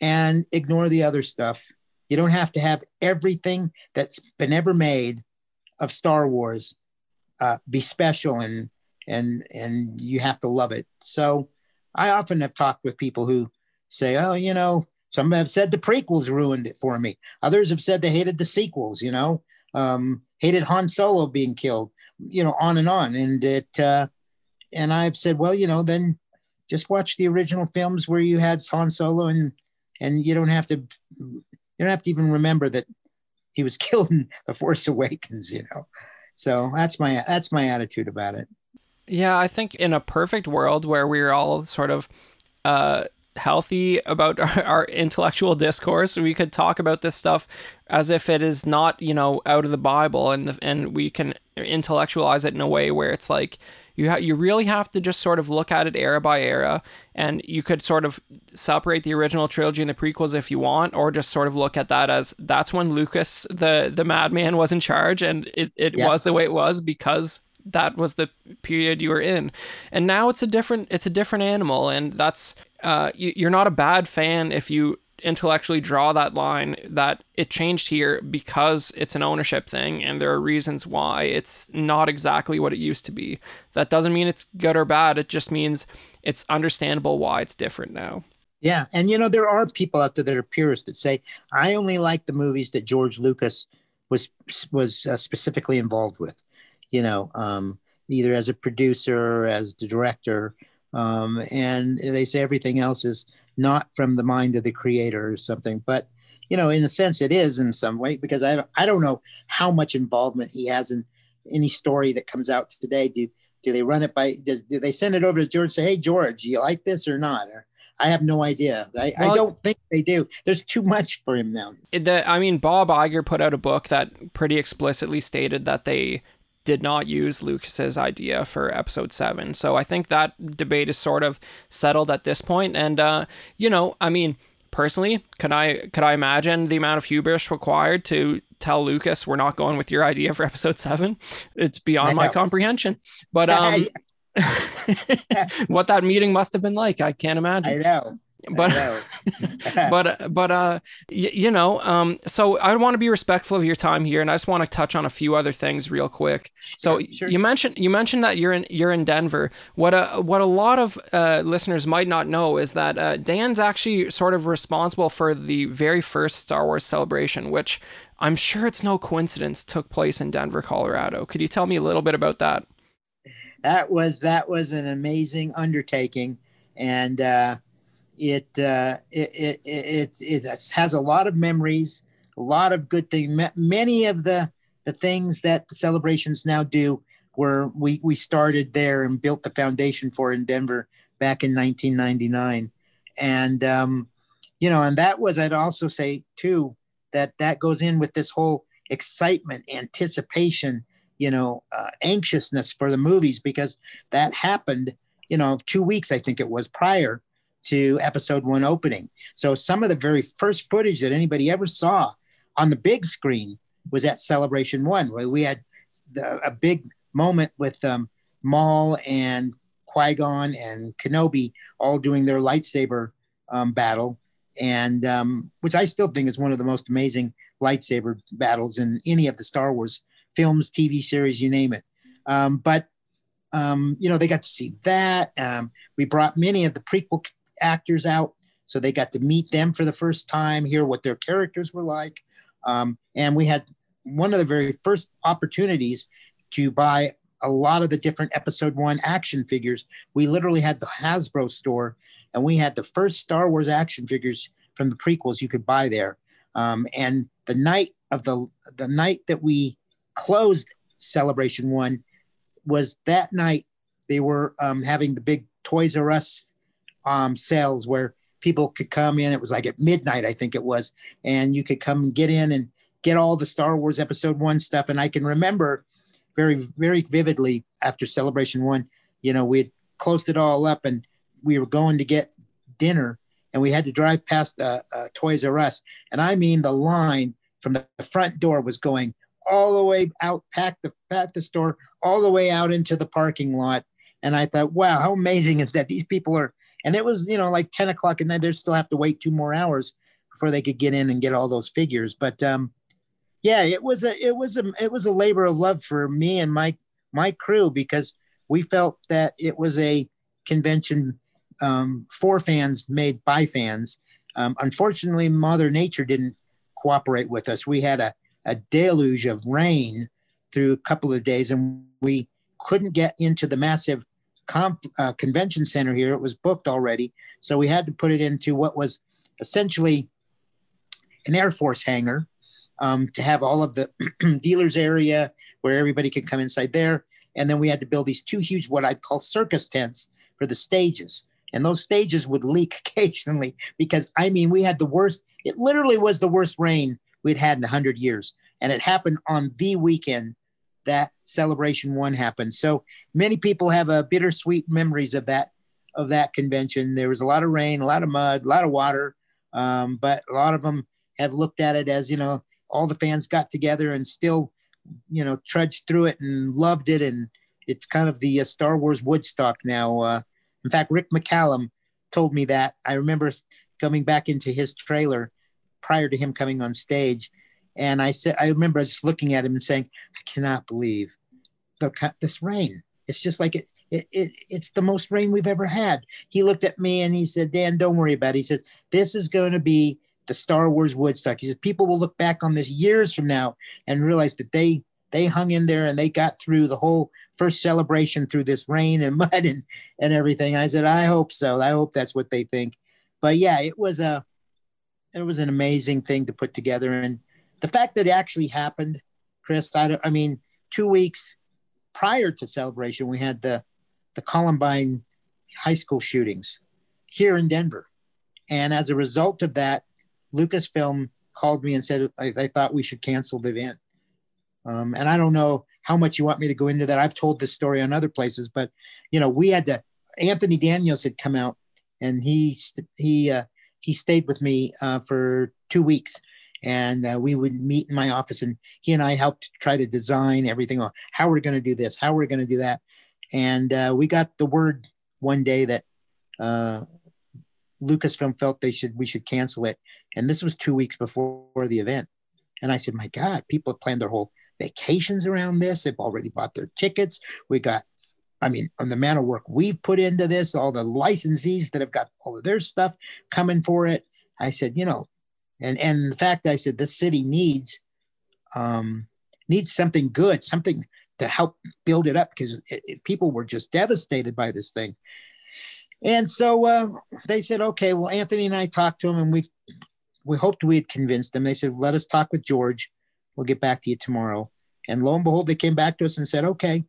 and ignore the other stuff. You don't have to have everything that's been ever made of Star Wars uh, be special and and and you have to love it. So I often have talked with people who say, "Oh, you know, some have said the prequels ruined it for me. Others have said they hated the sequels. You know, um, hated Han Solo being killed. You know, on and on. And it uh, and I've said, well, you know, then just watch the original films where you had Han Solo and and you don't have to you don't have to even remember that he was <laughs> killed in the Force Awakens. You know, so that's my that's my attitude about it. Yeah, I think in a perfect world where we're all sort of uh, healthy about <laughs> our, our, intellectual discourse, we could talk about this stuff as if it is not, you know, out of the Bible, and and we can intellectualize it in a way where it's like you ha- you really have to just sort of look at it era by era, and you could sort of separate the original trilogy and the prequels if you want, or just sort of look at that as that's when Lucas, the the madman, was in charge, and it, it yeah. was the way it was because that was the period you were in. And now it's a different it's a different animal and that's uh, you, are not a bad fan if you intellectually draw that line that it changed here because it's an ownership thing and there are reasons why it's not exactly what it used to be. That doesn't mean it's good or bad it just means it's understandable why it's different now. Yeah and you know there are people out there that are purists that say i only like the movies that george lucas was was uh, specifically involved with you know, um, either as a producer or as the director. Um, and they say everything else is not from the mind of the creator or something. But, you know, in a sense, it is in some way because I don't, I don't know how much involvement he has in any story that comes out today. Do do they run it by? Does do they send it over to George? And say, hey, George, do you like this or not? Or, I have no idea. I, well, I, don't think they do. There's too much for him now. The, I mean, Bob Iger put out a book that pretty explicitly stated that they did not use Lucas's idea for episode seven. So I think that debate is sort of settled at this point. And uh, you know, I mean, personally, could I could I imagine the amount of hubris required to tell Lucas we're not going with your idea for episode seven? It's beyond my comprehension. But <laughs> um, <laughs> what that meeting must have been like. I can't imagine. I know. But <laughs> but but uh y- you know um so i want to be respectful of your time here and i just want to touch on a few other things real quick. So Sure, sure. you mentioned you mentioned that you're in you're in denver. What a what a lot of uh, listeners might not know is that uh, dan's actually sort of responsible for the very first star wars celebration which i'm sure it's no coincidence took place in denver colorado. Could you tell me a little bit about that? That was that was an amazing undertaking, and uh, it, uh, it, it it it has a lot of memories, a lot of good things. Many of the the things that the celebrations now do were we we started there and built the foundation for in Denver back in 1999, and um, you know, and that was I'd also say too that that goes in with this whole excitement, anticipation, you know, uh, anxiousness for the movies because that happened, you know, two weeks, I think it was prior to episode one opening. So some of the very first footage that anybody ever saw on the big screen was at Celebration One, where we had the, a big moment with um, Maul and Qui Gon and Kenobi all doing their lightsaber um, battle, and um, which I still think is one of the most amazing lightsaber battles in any of the Star Wars films, TV series, you name it. Um, but um, you know, they got to see that. Um, we brought many of the prequel actors out, so they got to meet them for the first time, hear what their characters were like, um, and we had one of the very first opportunities to buy a lot of the different Episode One action figures. We literally had the Hasbro store, and we had the first Star Wars action figures from the prequels you could buy there. Um, and the night of the the night that we closed Celebration One was that night they were um, having the big Toys R Us um, sales where people could come in. It was like at midnight, I think it was, and you could come and get in and get all the Star Wars Episode One stuff. And I can remember very, very vividly after Celebration One, you know, we had closed it all up and we were going to get dinner, and we had to drive past uh, uh, Toys R Us, and I mean the line from the front door was going all the way out, packed the packed the store all the way out into the parking lot. And I thought, wow, how amazing is that these people are. And it was, you know, like 10 o'clock at night. They still have to wait two more hours before they could get in and get all those figures. But um, yeah, it was a it was a it was a labor of love for me and my my crew because we felt that it was a convention um, for fans made by fans. Um, unfortunately, Mother Nature didn't cooperate with us. We had a, a deluge of rain through a couple of days, and we couldn't get into the massive conf, uh, convention center here. It was booked already, so we had to put it into what was essentially an Air Force hangar um, to have all of the <clears throat> dealers area where everybody could come inside there. And then we had to build these two huge, what I'd call circus tents for the stages. And those stages would leak <laughs> occasionally because, I mean, we had the worst, it literally was the worst rain we'd had in 100 years. And it happened on the weekend that celebration one happened. So many people have a bittersweet memories of that of that convention. There was a lot of rain, a lot of mud, a lot of water, um, but a lot of them have looked at it as you know all the fans got together and still you know trudged through it and loved it, and it's kind of the uh, Star Wars Woodstock now. Uh, in fact, Rick McCallum told me that. I remember coming back into his trailer prior to him coming on stage. And I said, I remember just looking at him and saying, I cannot believe the, cut this rain. It's just like it, it, it, it's the most rain we've ever had. He looked at me and he said, Dan, don't worry about it. He said, this is going to be the Star Wars Woodstock. He said, people will look back on this years from now and realize that they, they hung in there and they got through the whole first celebration through this rain and <laughs> mud and, and everything. I said, I hope so. I hope that's what they think. But yeah, it was a, it was an amazing thing to put together. And the fact that it actually happened, Chris, I, I mean, two weeks prior to celebration, we had the, the Columbine high school shootings here in Denver. And as a result of that, Lucasfilm called me and said they thought we should cancel the event. Um, and I don't know how much you want me to go into that. I've told this story on other places, but you know, we had to. Anthony Daniels had come out, and he he uh, he stayed with me uh, for two weeks, and uh, we would meet in my office, and he and I helped try to design everything on how we're going to do this, how we're going to do that, And uh, we got the word one day that uh, Lucasfilm felt they should we should cancel it, and this was two weeks before the event. And I said, "My God, people have planned their whole vacations around this. They've already bought their tickets. We got, I mean, on the amount of work we've put into this, all the licensees that have got all of their stuff coming for it. I said, you know, and and the fact I said this city needs um, needs something good, something to help build it up because people were just devastated by this thing. And so uh, they said, okay, well, Anthony and I talked to him and we we hoped we had convinced them. They said, let us talk with George. We'll get back to you tomorrow. And lo and behold, they came back to us and said, okay.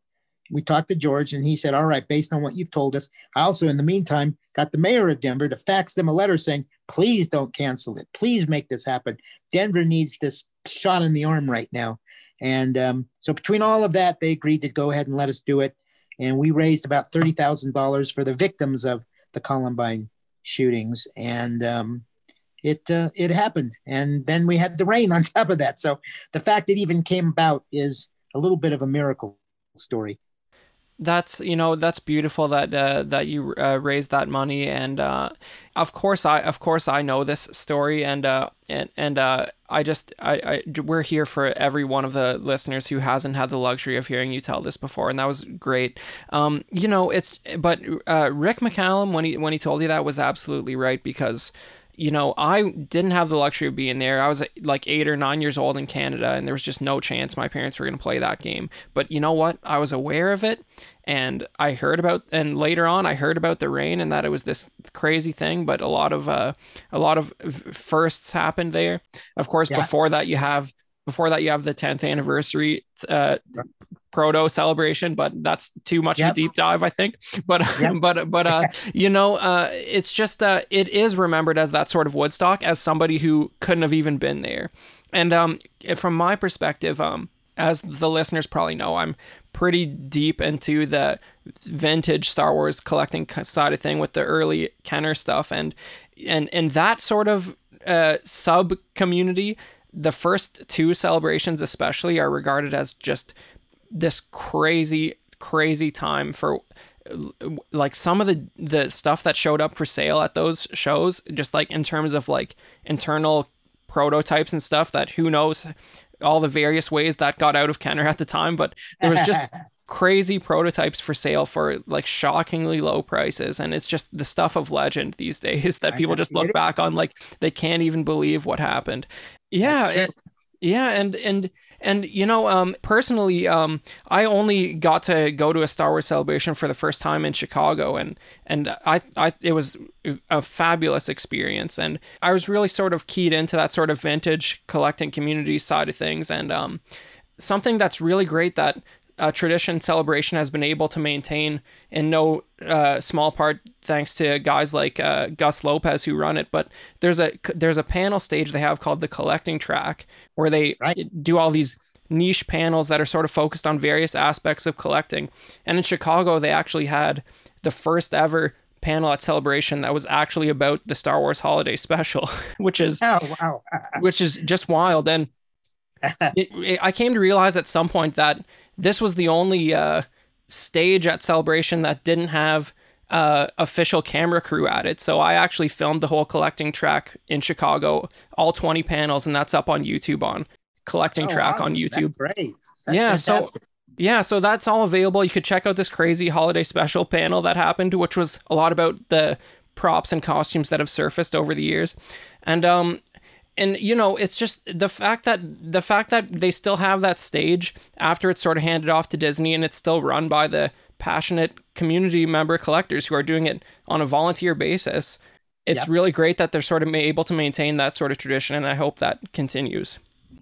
We talked to George and he said, all right, based on what you've told us. I also, in the meantime, got the mayor of Denver to fax them a letter saying, please don't cancel it. Please make this happen. Denver needs this shot in the arm right now. And um, so between all of that, they agreed to go ahead and let us do it. And we raised about $30,000 for the victims of the Columbine shootings. And um, it uh, it happened, and then we had the rain on <laughs> top of that. So the fact it even came about is a little bit of a miracle story. That's you know that's beautiful that uh, that you uh, raised that money. And uh, of course I of course I know this story. And uh, and and uh, I just I, I we're here for every one of the listeners who hasn't had the luxury of hearing you tell this before. And that was great. Um, you know it's but uh, Rick McCallum when he when he told you that was absolutely right because you know, I didn't have the luxury of being there. I was like eight or nine years old in Canada, and there was just no chance my parents were going to play that game. But you know what? I was aware of it, and I heard about, and later on, I heard about the rain and that it was this crazy thing. But a lot of, uh, a lot of firsts happened there. Of course, yeah. before that, you have before that you have the 10th anniversary uh, proto celebration but that's too much yep. of a deep dive i think but <laughs> yep. but but uh <laughs> you know uh it's just uh it is remembered as that sort of woodstock as somebody who couldn't have even been there and um from my perspective um as the listeners probably know i'm pretty deep into the vintage star wars collecting side of thing with the early kenner stuff and and and that sort of uh sub community the first two celebrations especially are regarded as just this crazy crazy time for like some of the the stuff that showed up for sale at those shows just like in terms of like internal prototypes and stuff that who knows all the various ways that got out of Kenner at the time but there was just <laughs> crazy prototypes for sale for like shockingly low prices. And it's just the stuff of legend these days that people just look back on like they can't even believe what happened. Yeah yeah and and and you know, um, personally, um, I only got to go to a Star Wars celebration for the first time in Chicago, and and I, I it was a fabulous experience, and I was really sort of keyed into that sort of vintage collecting community side of things, and um, something that's really great that uh, tradition celebration has been able to maintain in no uh, small part thanks to guys like uh, Gus Lopez who run it. But there's a there's a panel stage they have called the collecting track where they right. do all these niche panels that are sort of focused on various aspects of collecting. And in Chicago, they actually had the first ever panel at Celebration that was actually about the Star Wars Holiday Special, <laughs> which is oh, wow. which is just wild. And <laughs> it, it, I came to realize at some point that this was the only uh, stage at Celebration that didn't have uh, official camera crew at it. So I actually filmed the whole collecting track in Chicago, all 20 panels, and that's up on YouTube on collecting oh, track awesome. on YouTube. That's great. That's yeah. Fantastic. So yeah, so that's all available. You could check out this crazy holiday special panel that happened, which was a lot about the props and costumes that have surfaced over the years. And um, and you know it's just the fact that the fact that they still have that stage after it's sort of handed off to Disney and it's still run by the passionate community member collectors who are doing it on a volunteer basis it's yep. really great that they're sort of able to maintain that sort of tradition and i hope that continues.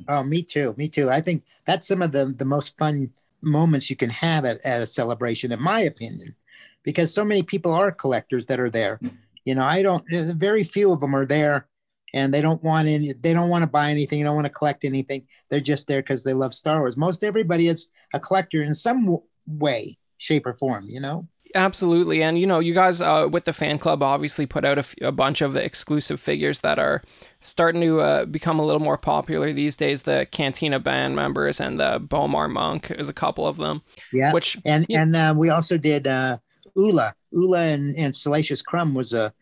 Oh me too me too. I think that's some of the the most fun moments you can have at, at a celebration in my opinion because so many people are collectors that are there. You know i don't eh, very few of them are there and they don't want any they don't want to buy anything they don't want to collect anything they're just there because they love star wars most everybody is a collector in some w- way shape, or form. You know. Absolutely, and you know, you guys uh, with the fan club obviously put out a, f- a bunch of exclusive figures that are starting to uh, become a little more popular these days. The Cantina band members and the B'omarr Monk is a couple of them. Yeah. Which and and uh, we also did uh, Oola. Oola and, and Salacious Crumb was a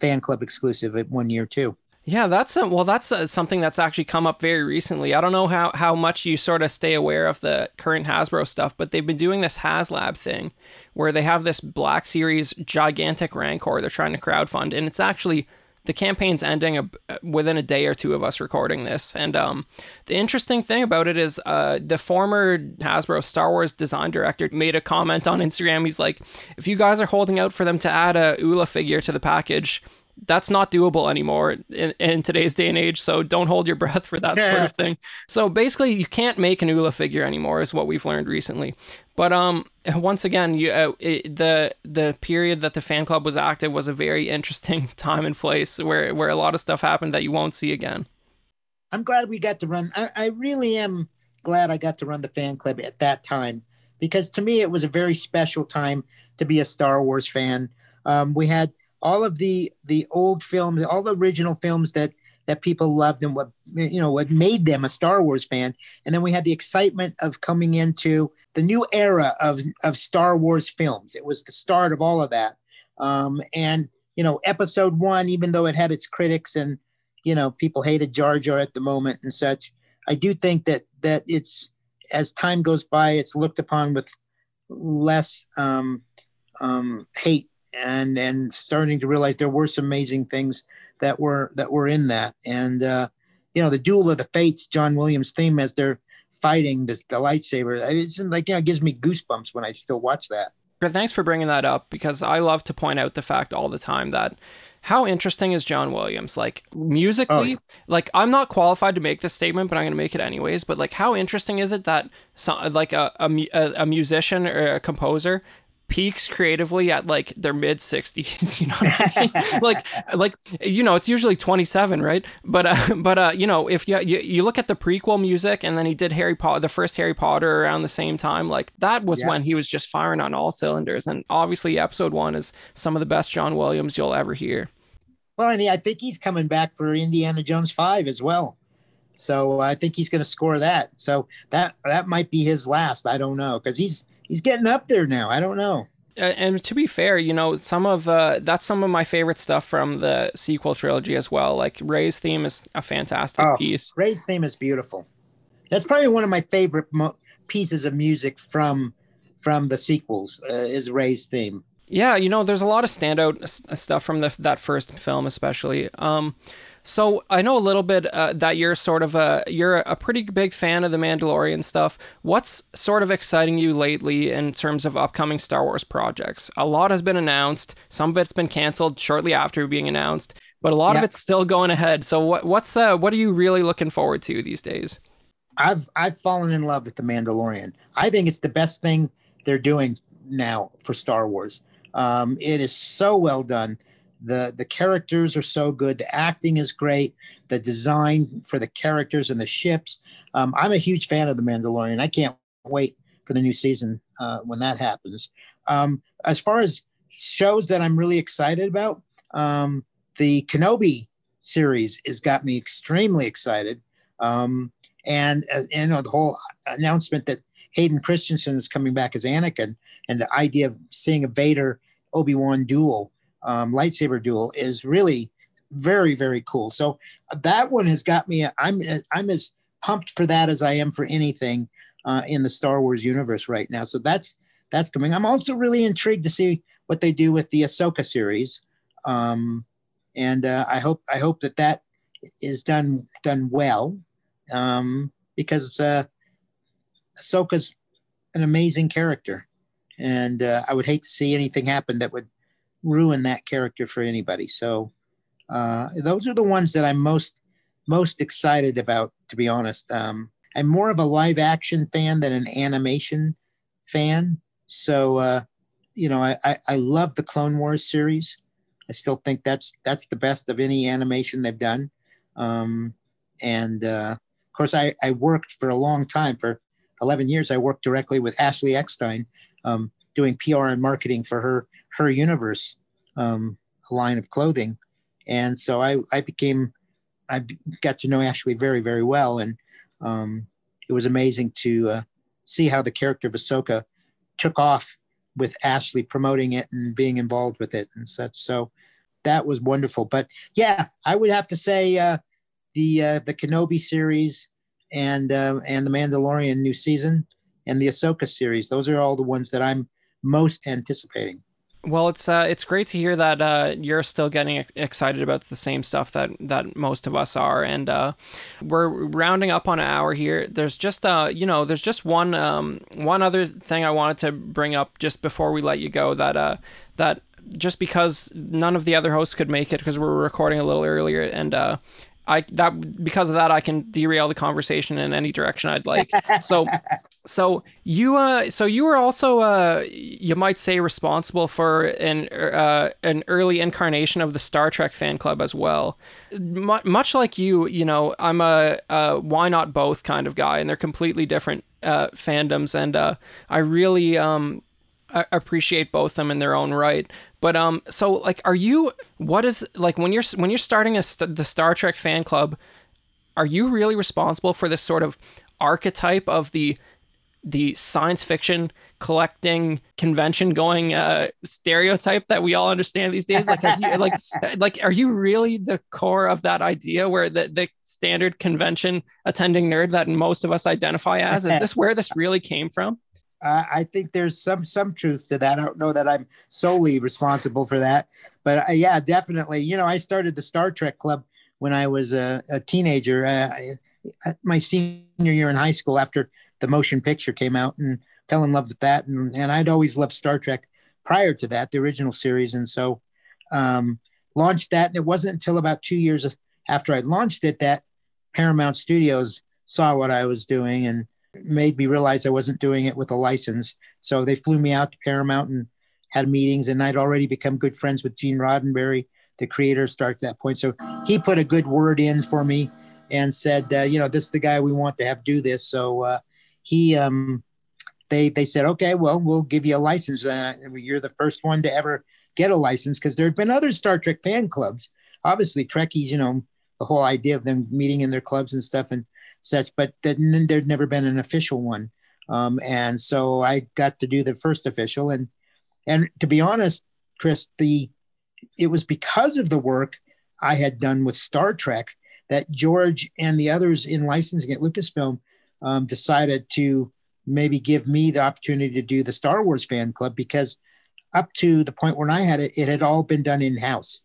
fan club exclusive at one year too. Yeah, that's a, well, that's a, something that's actually come up very recently. I don't know how, how much you sort of stay aware of the current Hasbro stuff, but they've been doing this HasLab thing where they have this Black Series gigantic Rancor they're trying to crowdfund, and it's actually the campaign's ending a, within a day or two of us recording this. And um, the interesting thing about it is uh, the former Hasbro Star Wars design director made a comment on Instagram. He's like, if you guys are holding out for them to add a Oola figure to the package, that's not doable anymore in, in, today's day and age. So don't hold your <laughs> breath for that sort of <laughs> thing. So basically, you can't make an Oola figure anymore, is what we've learned recently. But um, once again, you uh, it, the the period that the fan club was active was a very <laughs> interesting time and place where where a lot of stuff happened that you won't see again. I'm glad we got to run. I, I really am glad I got to run the fan club at that time because to me it was a very special time to be a Star Wars fan. Um, we had all of the the old films, all the original films that that people loved and what you know what made them a Star Wars fan. And then we had the excitement of coming into the new era of of Star Wars films. It was the start of all of that. Um, and you know, Episode One, even though it had its critics and you know people hated Jar Jar at the moment and such, I do think that that it's as time goes by, it's looked upon with less um, um, hate and and starting to realize there were some amazing things that were that were in that and uh you know the duel of the fates john williams theme as they're fighting this, the lightsaber it's like you know it gives me goosebumps when i still watch that but thanks for bringing that up because i love to point out the fact all the time that how interesting is John Williams? Like musically, oh, yeah. like I'm not qualified to make this statement, but I'm going to make it anyways. But like, how interesting is it that so, like a, a, a musician or a composer peaks creatively at like their mid 60s <laughs> you know I mean? <laughs> like like you know it's usually 27 right? But uh, <laughs> but uh you know if you, you you look at the prequel music and then he did harry potter the first harry potter around the same time like that was yeah. when he was just firing on all cylinders. And obviously episode one is some of the best john williams you'll ever hear. Well and i think he's coming back for indiana jones 5 as well. So i think he's going to score that. So that that might be his last. I don't know because he's he's getting up there now. I don't know. And to be fair, you know, some of uh, that's some of my favorite stuff from the sequel trilogy as well. Like Rey's theme is a fantastic oh, piece. Rey's theme is beautiful. That's probably one of my favorite mo- pieces of music from from the sequels. Uh, is Rey's theme. Yeah, you know, there's a lot of standout stuff from the, that first film, especially. Um, so I know a little bit uh, that you're sort of a you're a pretty big fan of the Mandalorian stuff. What's sort of exciting you lately in terms of upcoming Star Wars projects? A lot has been announced. Some of it's been canceled shortly after being announced, but a lot of it's still going ahead. So what what's uh, what are you really looking forward to these days? I've I've fallen in love with the Mandalorian. I think it's the best thing they're doing now for Star Wars. Um, it is so well done the the characters are so good. The acting is great. The design for the characters and the ships. Um, i'm a huge fan of the mandalorian. I can't wait for the new season uh, when that happens. Um, as far as shows that i'm really excited about um, the kenobi series has got me extremely excited. Um, and uh, you know the whole announcement that hayden christensen is coming back as anakin and the idea of seeing a vader obi-wan duel um, lightsaber duel is really very very cool. So that one has got me. I'm I'm as pumped for that as I am for anything uh, in the Star Wars universe right now. So that's that's coming. I'm also really intrigued to see what they do with the Ahsoka series, um, and uh, I hope I hope that that is done done well um, because uh, Ahsoka's an amazing character, and uh, I would hate to see anything happen that would ruin that character for anybody. So uh, those are the ones that I'm most most excited about, to be honest. Um, I'm more of a live action fan than an animation fan. So uh, you know, I, I, I love the Clone Wars series. I still think that's that's the best of any animation they've done. Um, and uh, of course, I, I worked for a long time for 11 years. I worked directly with Ashley Eckstein, um, doing PR and marketing for her her universe, um, line of clothing, and so I I became I got to know Ashley very very well, and um, it was amazing to uh, see how the character of Ahsoka took off with Ashley promoting it and being involved with it and such. So that was wonderful. But yeah, I would have to say uh, the uh, the Kenobi series and uh, and the Mandalorian new season and the Ahsoka series. Those are all the ones that I'm most anticipating. Well, it's uh, it's great to hear that uh, you're still getting excited about the same stuff that that most of us are, and uh, we're rounding up on an hour here. There's just uh, you know, there's just one um, one other thing I wanted to bring up just before we let you go that uh, that just because none of the other hosts could make it because we were recording a little earlier, and uh, I that because of that I can derail the conversation in any direction I'd like. So <laughs> so you uh so you were also uh you might say responsible for an uh an early incarnation of the Star Trek fan club as well. M- much like you, you know, I'm a, a why not both kind of guy and they're completely different uh fandoms and uh I really um appreciate both them in their own right. But um, so like, are you? What is like when you're when you're starting a the Star Trek fan club? Are you really responsible for this sort of archetype of the the science fiction collecting convention going uh, stereotype that we all understand these days like you, like <laughs> like are you really the core of that idea where the, the standard convention attending nerd that most of us identify as is this where this really came from uh, I think there's some some truth to that. I don't know that I'm solely responsible for that, but uh, yeah, definitely. You know, I started the Star Trek Club when I was a, a teenager, uh, my senior year in high school, after the motion picture came out, and fell in love with that. And, and I'd always loved Star Trek prior to that, the original series, and so um, launched that. And it wasn't until about two years after I launched it that Paramount Studios saw what I was doing and made me realize I wasn't doing it with a license. So they flew me out to Paramount and had meetings, and I'd already become good friends with Gene Roddenberry, the creator, start that point. So he put a good word in for me and said, uh, you know, this is the guy we want to have do this. So uh, he, um, they, they said, okay, well, we'll give you a license. Uh, you're the first one to ever get a license because there had been other Star Trek fan clubs. Obviously, Trekkies, you know, the whole idea of them meeting in their clubs and stuff. And such, but then there'd never been an official one. Um, and so I got to do the first official. And and to be honest, Chris, the it was because of the work I had done with Star Trek that George and the others in licensing at Lucasfilm um, decided to maybe give me the opportunity to do the Star Wars fan club because up to the point when I had it, it had all been done in house.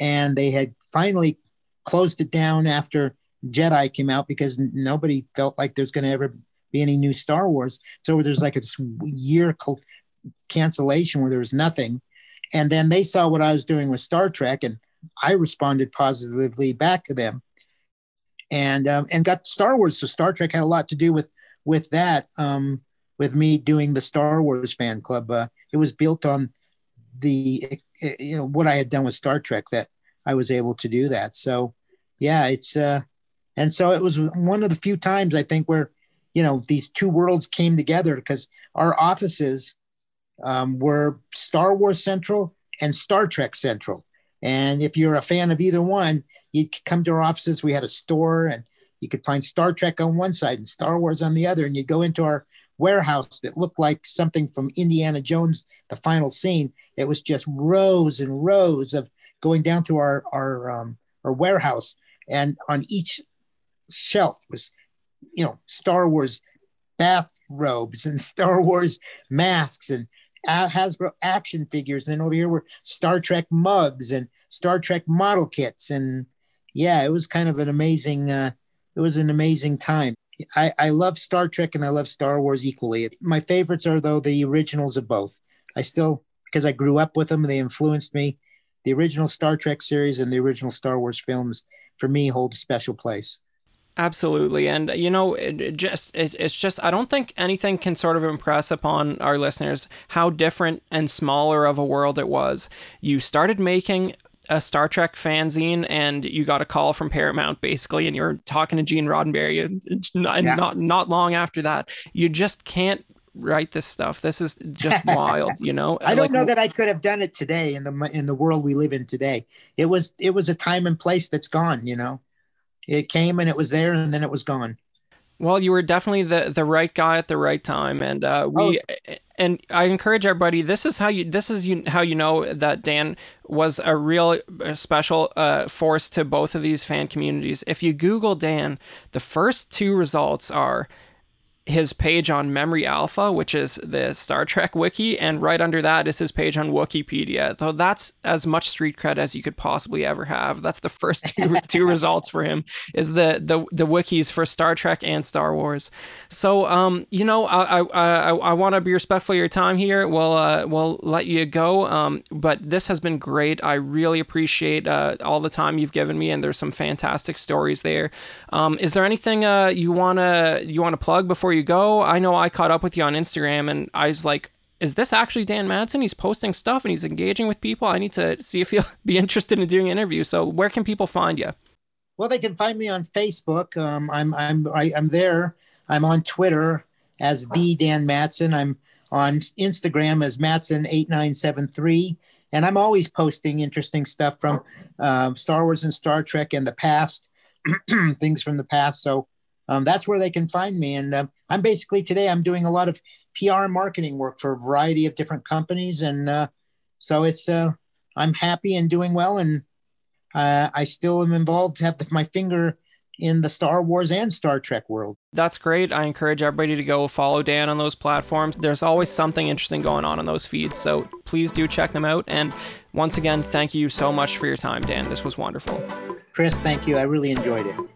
And they had finally closed it down after Jedi came out because nobody felt like there's going to ever be any new Star Wars. So there's like a year cancellation where there was nothing. And then they saw what I was doing with Star Trek, and I responded positively back to them, and um, and got Star Wars. So Star Trek had a lot to do with with that. Um, with me doing the Star Wars fan club, uh, it was built on the you know what I had done with Star Trek that I was able to do that. So yeah, it's uh, and so it was one of the few times I think where, you know, these two worlds came together because our offices um, were Star Wars Central and Star Trek Central. And if you're a fan of either one, you'd come to our offices. We had a store and you could find Star Trek on one side and Star Wars on the other. And you'd go into our warehouse that looked like something from Indiana Jones, the final scene. It was just rows and rows of going down through our, our, um, our warehouse. And on each shelf was, you know, Star Wars bathrobes and <laughs> Star Wars masks and Hasbro action figures. And then over here were Star Trek mugs and Star Trek model kits. And yeah, it was kind of an amazing, uh, it was an amazing time. I, I love Star Trek and I love Star Wars equally. My favorites are, though, the originals of both. I still, because I grew up with them, they influenced me. The original Star Trek series and the original Star Wars films, for me, hold a special place. Absolutely. And, you know, it, it just, it, it's just, I don't think anything can sort of impress upon our listeners how different and smaller of a world it was. You started making a Star Trek fanzine and you got a call from Paramount basically, and you're talking to Gene Roddenberry. And, and yeah. not, not long after that, you just can't write this stuff. This is just <laughs> wild, you know. I don't Like, know that I could have done it today in the in the world we live in today. It was it was a time and place that's gone. You know, it came and it was there and then it was gone. Well, you were definitely the the right guy at the right time, and uh, we and I encourage everybody. This is how you this is you how you know that Dan was a real uh, special uh, force to both of these fan communities. If you Google Dan, the first two results are his page on Memory Alpha, which is the Star Trek wiki, and right under that is his page on Wikipedia. Though that's as much street cred as you could possibly ever have. That's the first <laughs> two, two results for him is the, the the wikis for Star Trek and Star Wars. So um, you know, I I I, I want to be respectful of your time here. We'll uh, we'll let you go. Um, but this has been great. I really appreciate uh, all the time you've given me, and there's some fantastic stories there. Um, is there anything uh, you wanna you wanna plug before you go? I know I caught up with you on Instagram, and I was like, "Is this actually Dan Madsen? He's posting stuff and he's engaging with people. I need to see if he'll <laughs> be interested in doing an interview." So, where can people find you? Well, they can find me on Facebook. Um, I'm I'm I, I'm there. I'm on Twitter as the Dan Madsen. I'm on Instagram as Madsen eight nine seven three, and I'm always posting interesting stuff from um, Star Wars and Star Trek in the past, <clears throat> things from the past. So um, that's where they can find me. And uh, I'm basically today I'm doing a lot of PR and marketing work for a variety of different companies, and uh, so it's uh, I'm happy and doing well, and uh, I still am involved, have the, my finger in the Star Wars and Star Trek world. That's great. I encourage everybody to go follow Dan on those platforms. There's always something interesting going on in those feeds, so please do check them out. And once again, thank you so much for your time, Dan. This was wonderful. Chris, thank you. I really enjoyed it.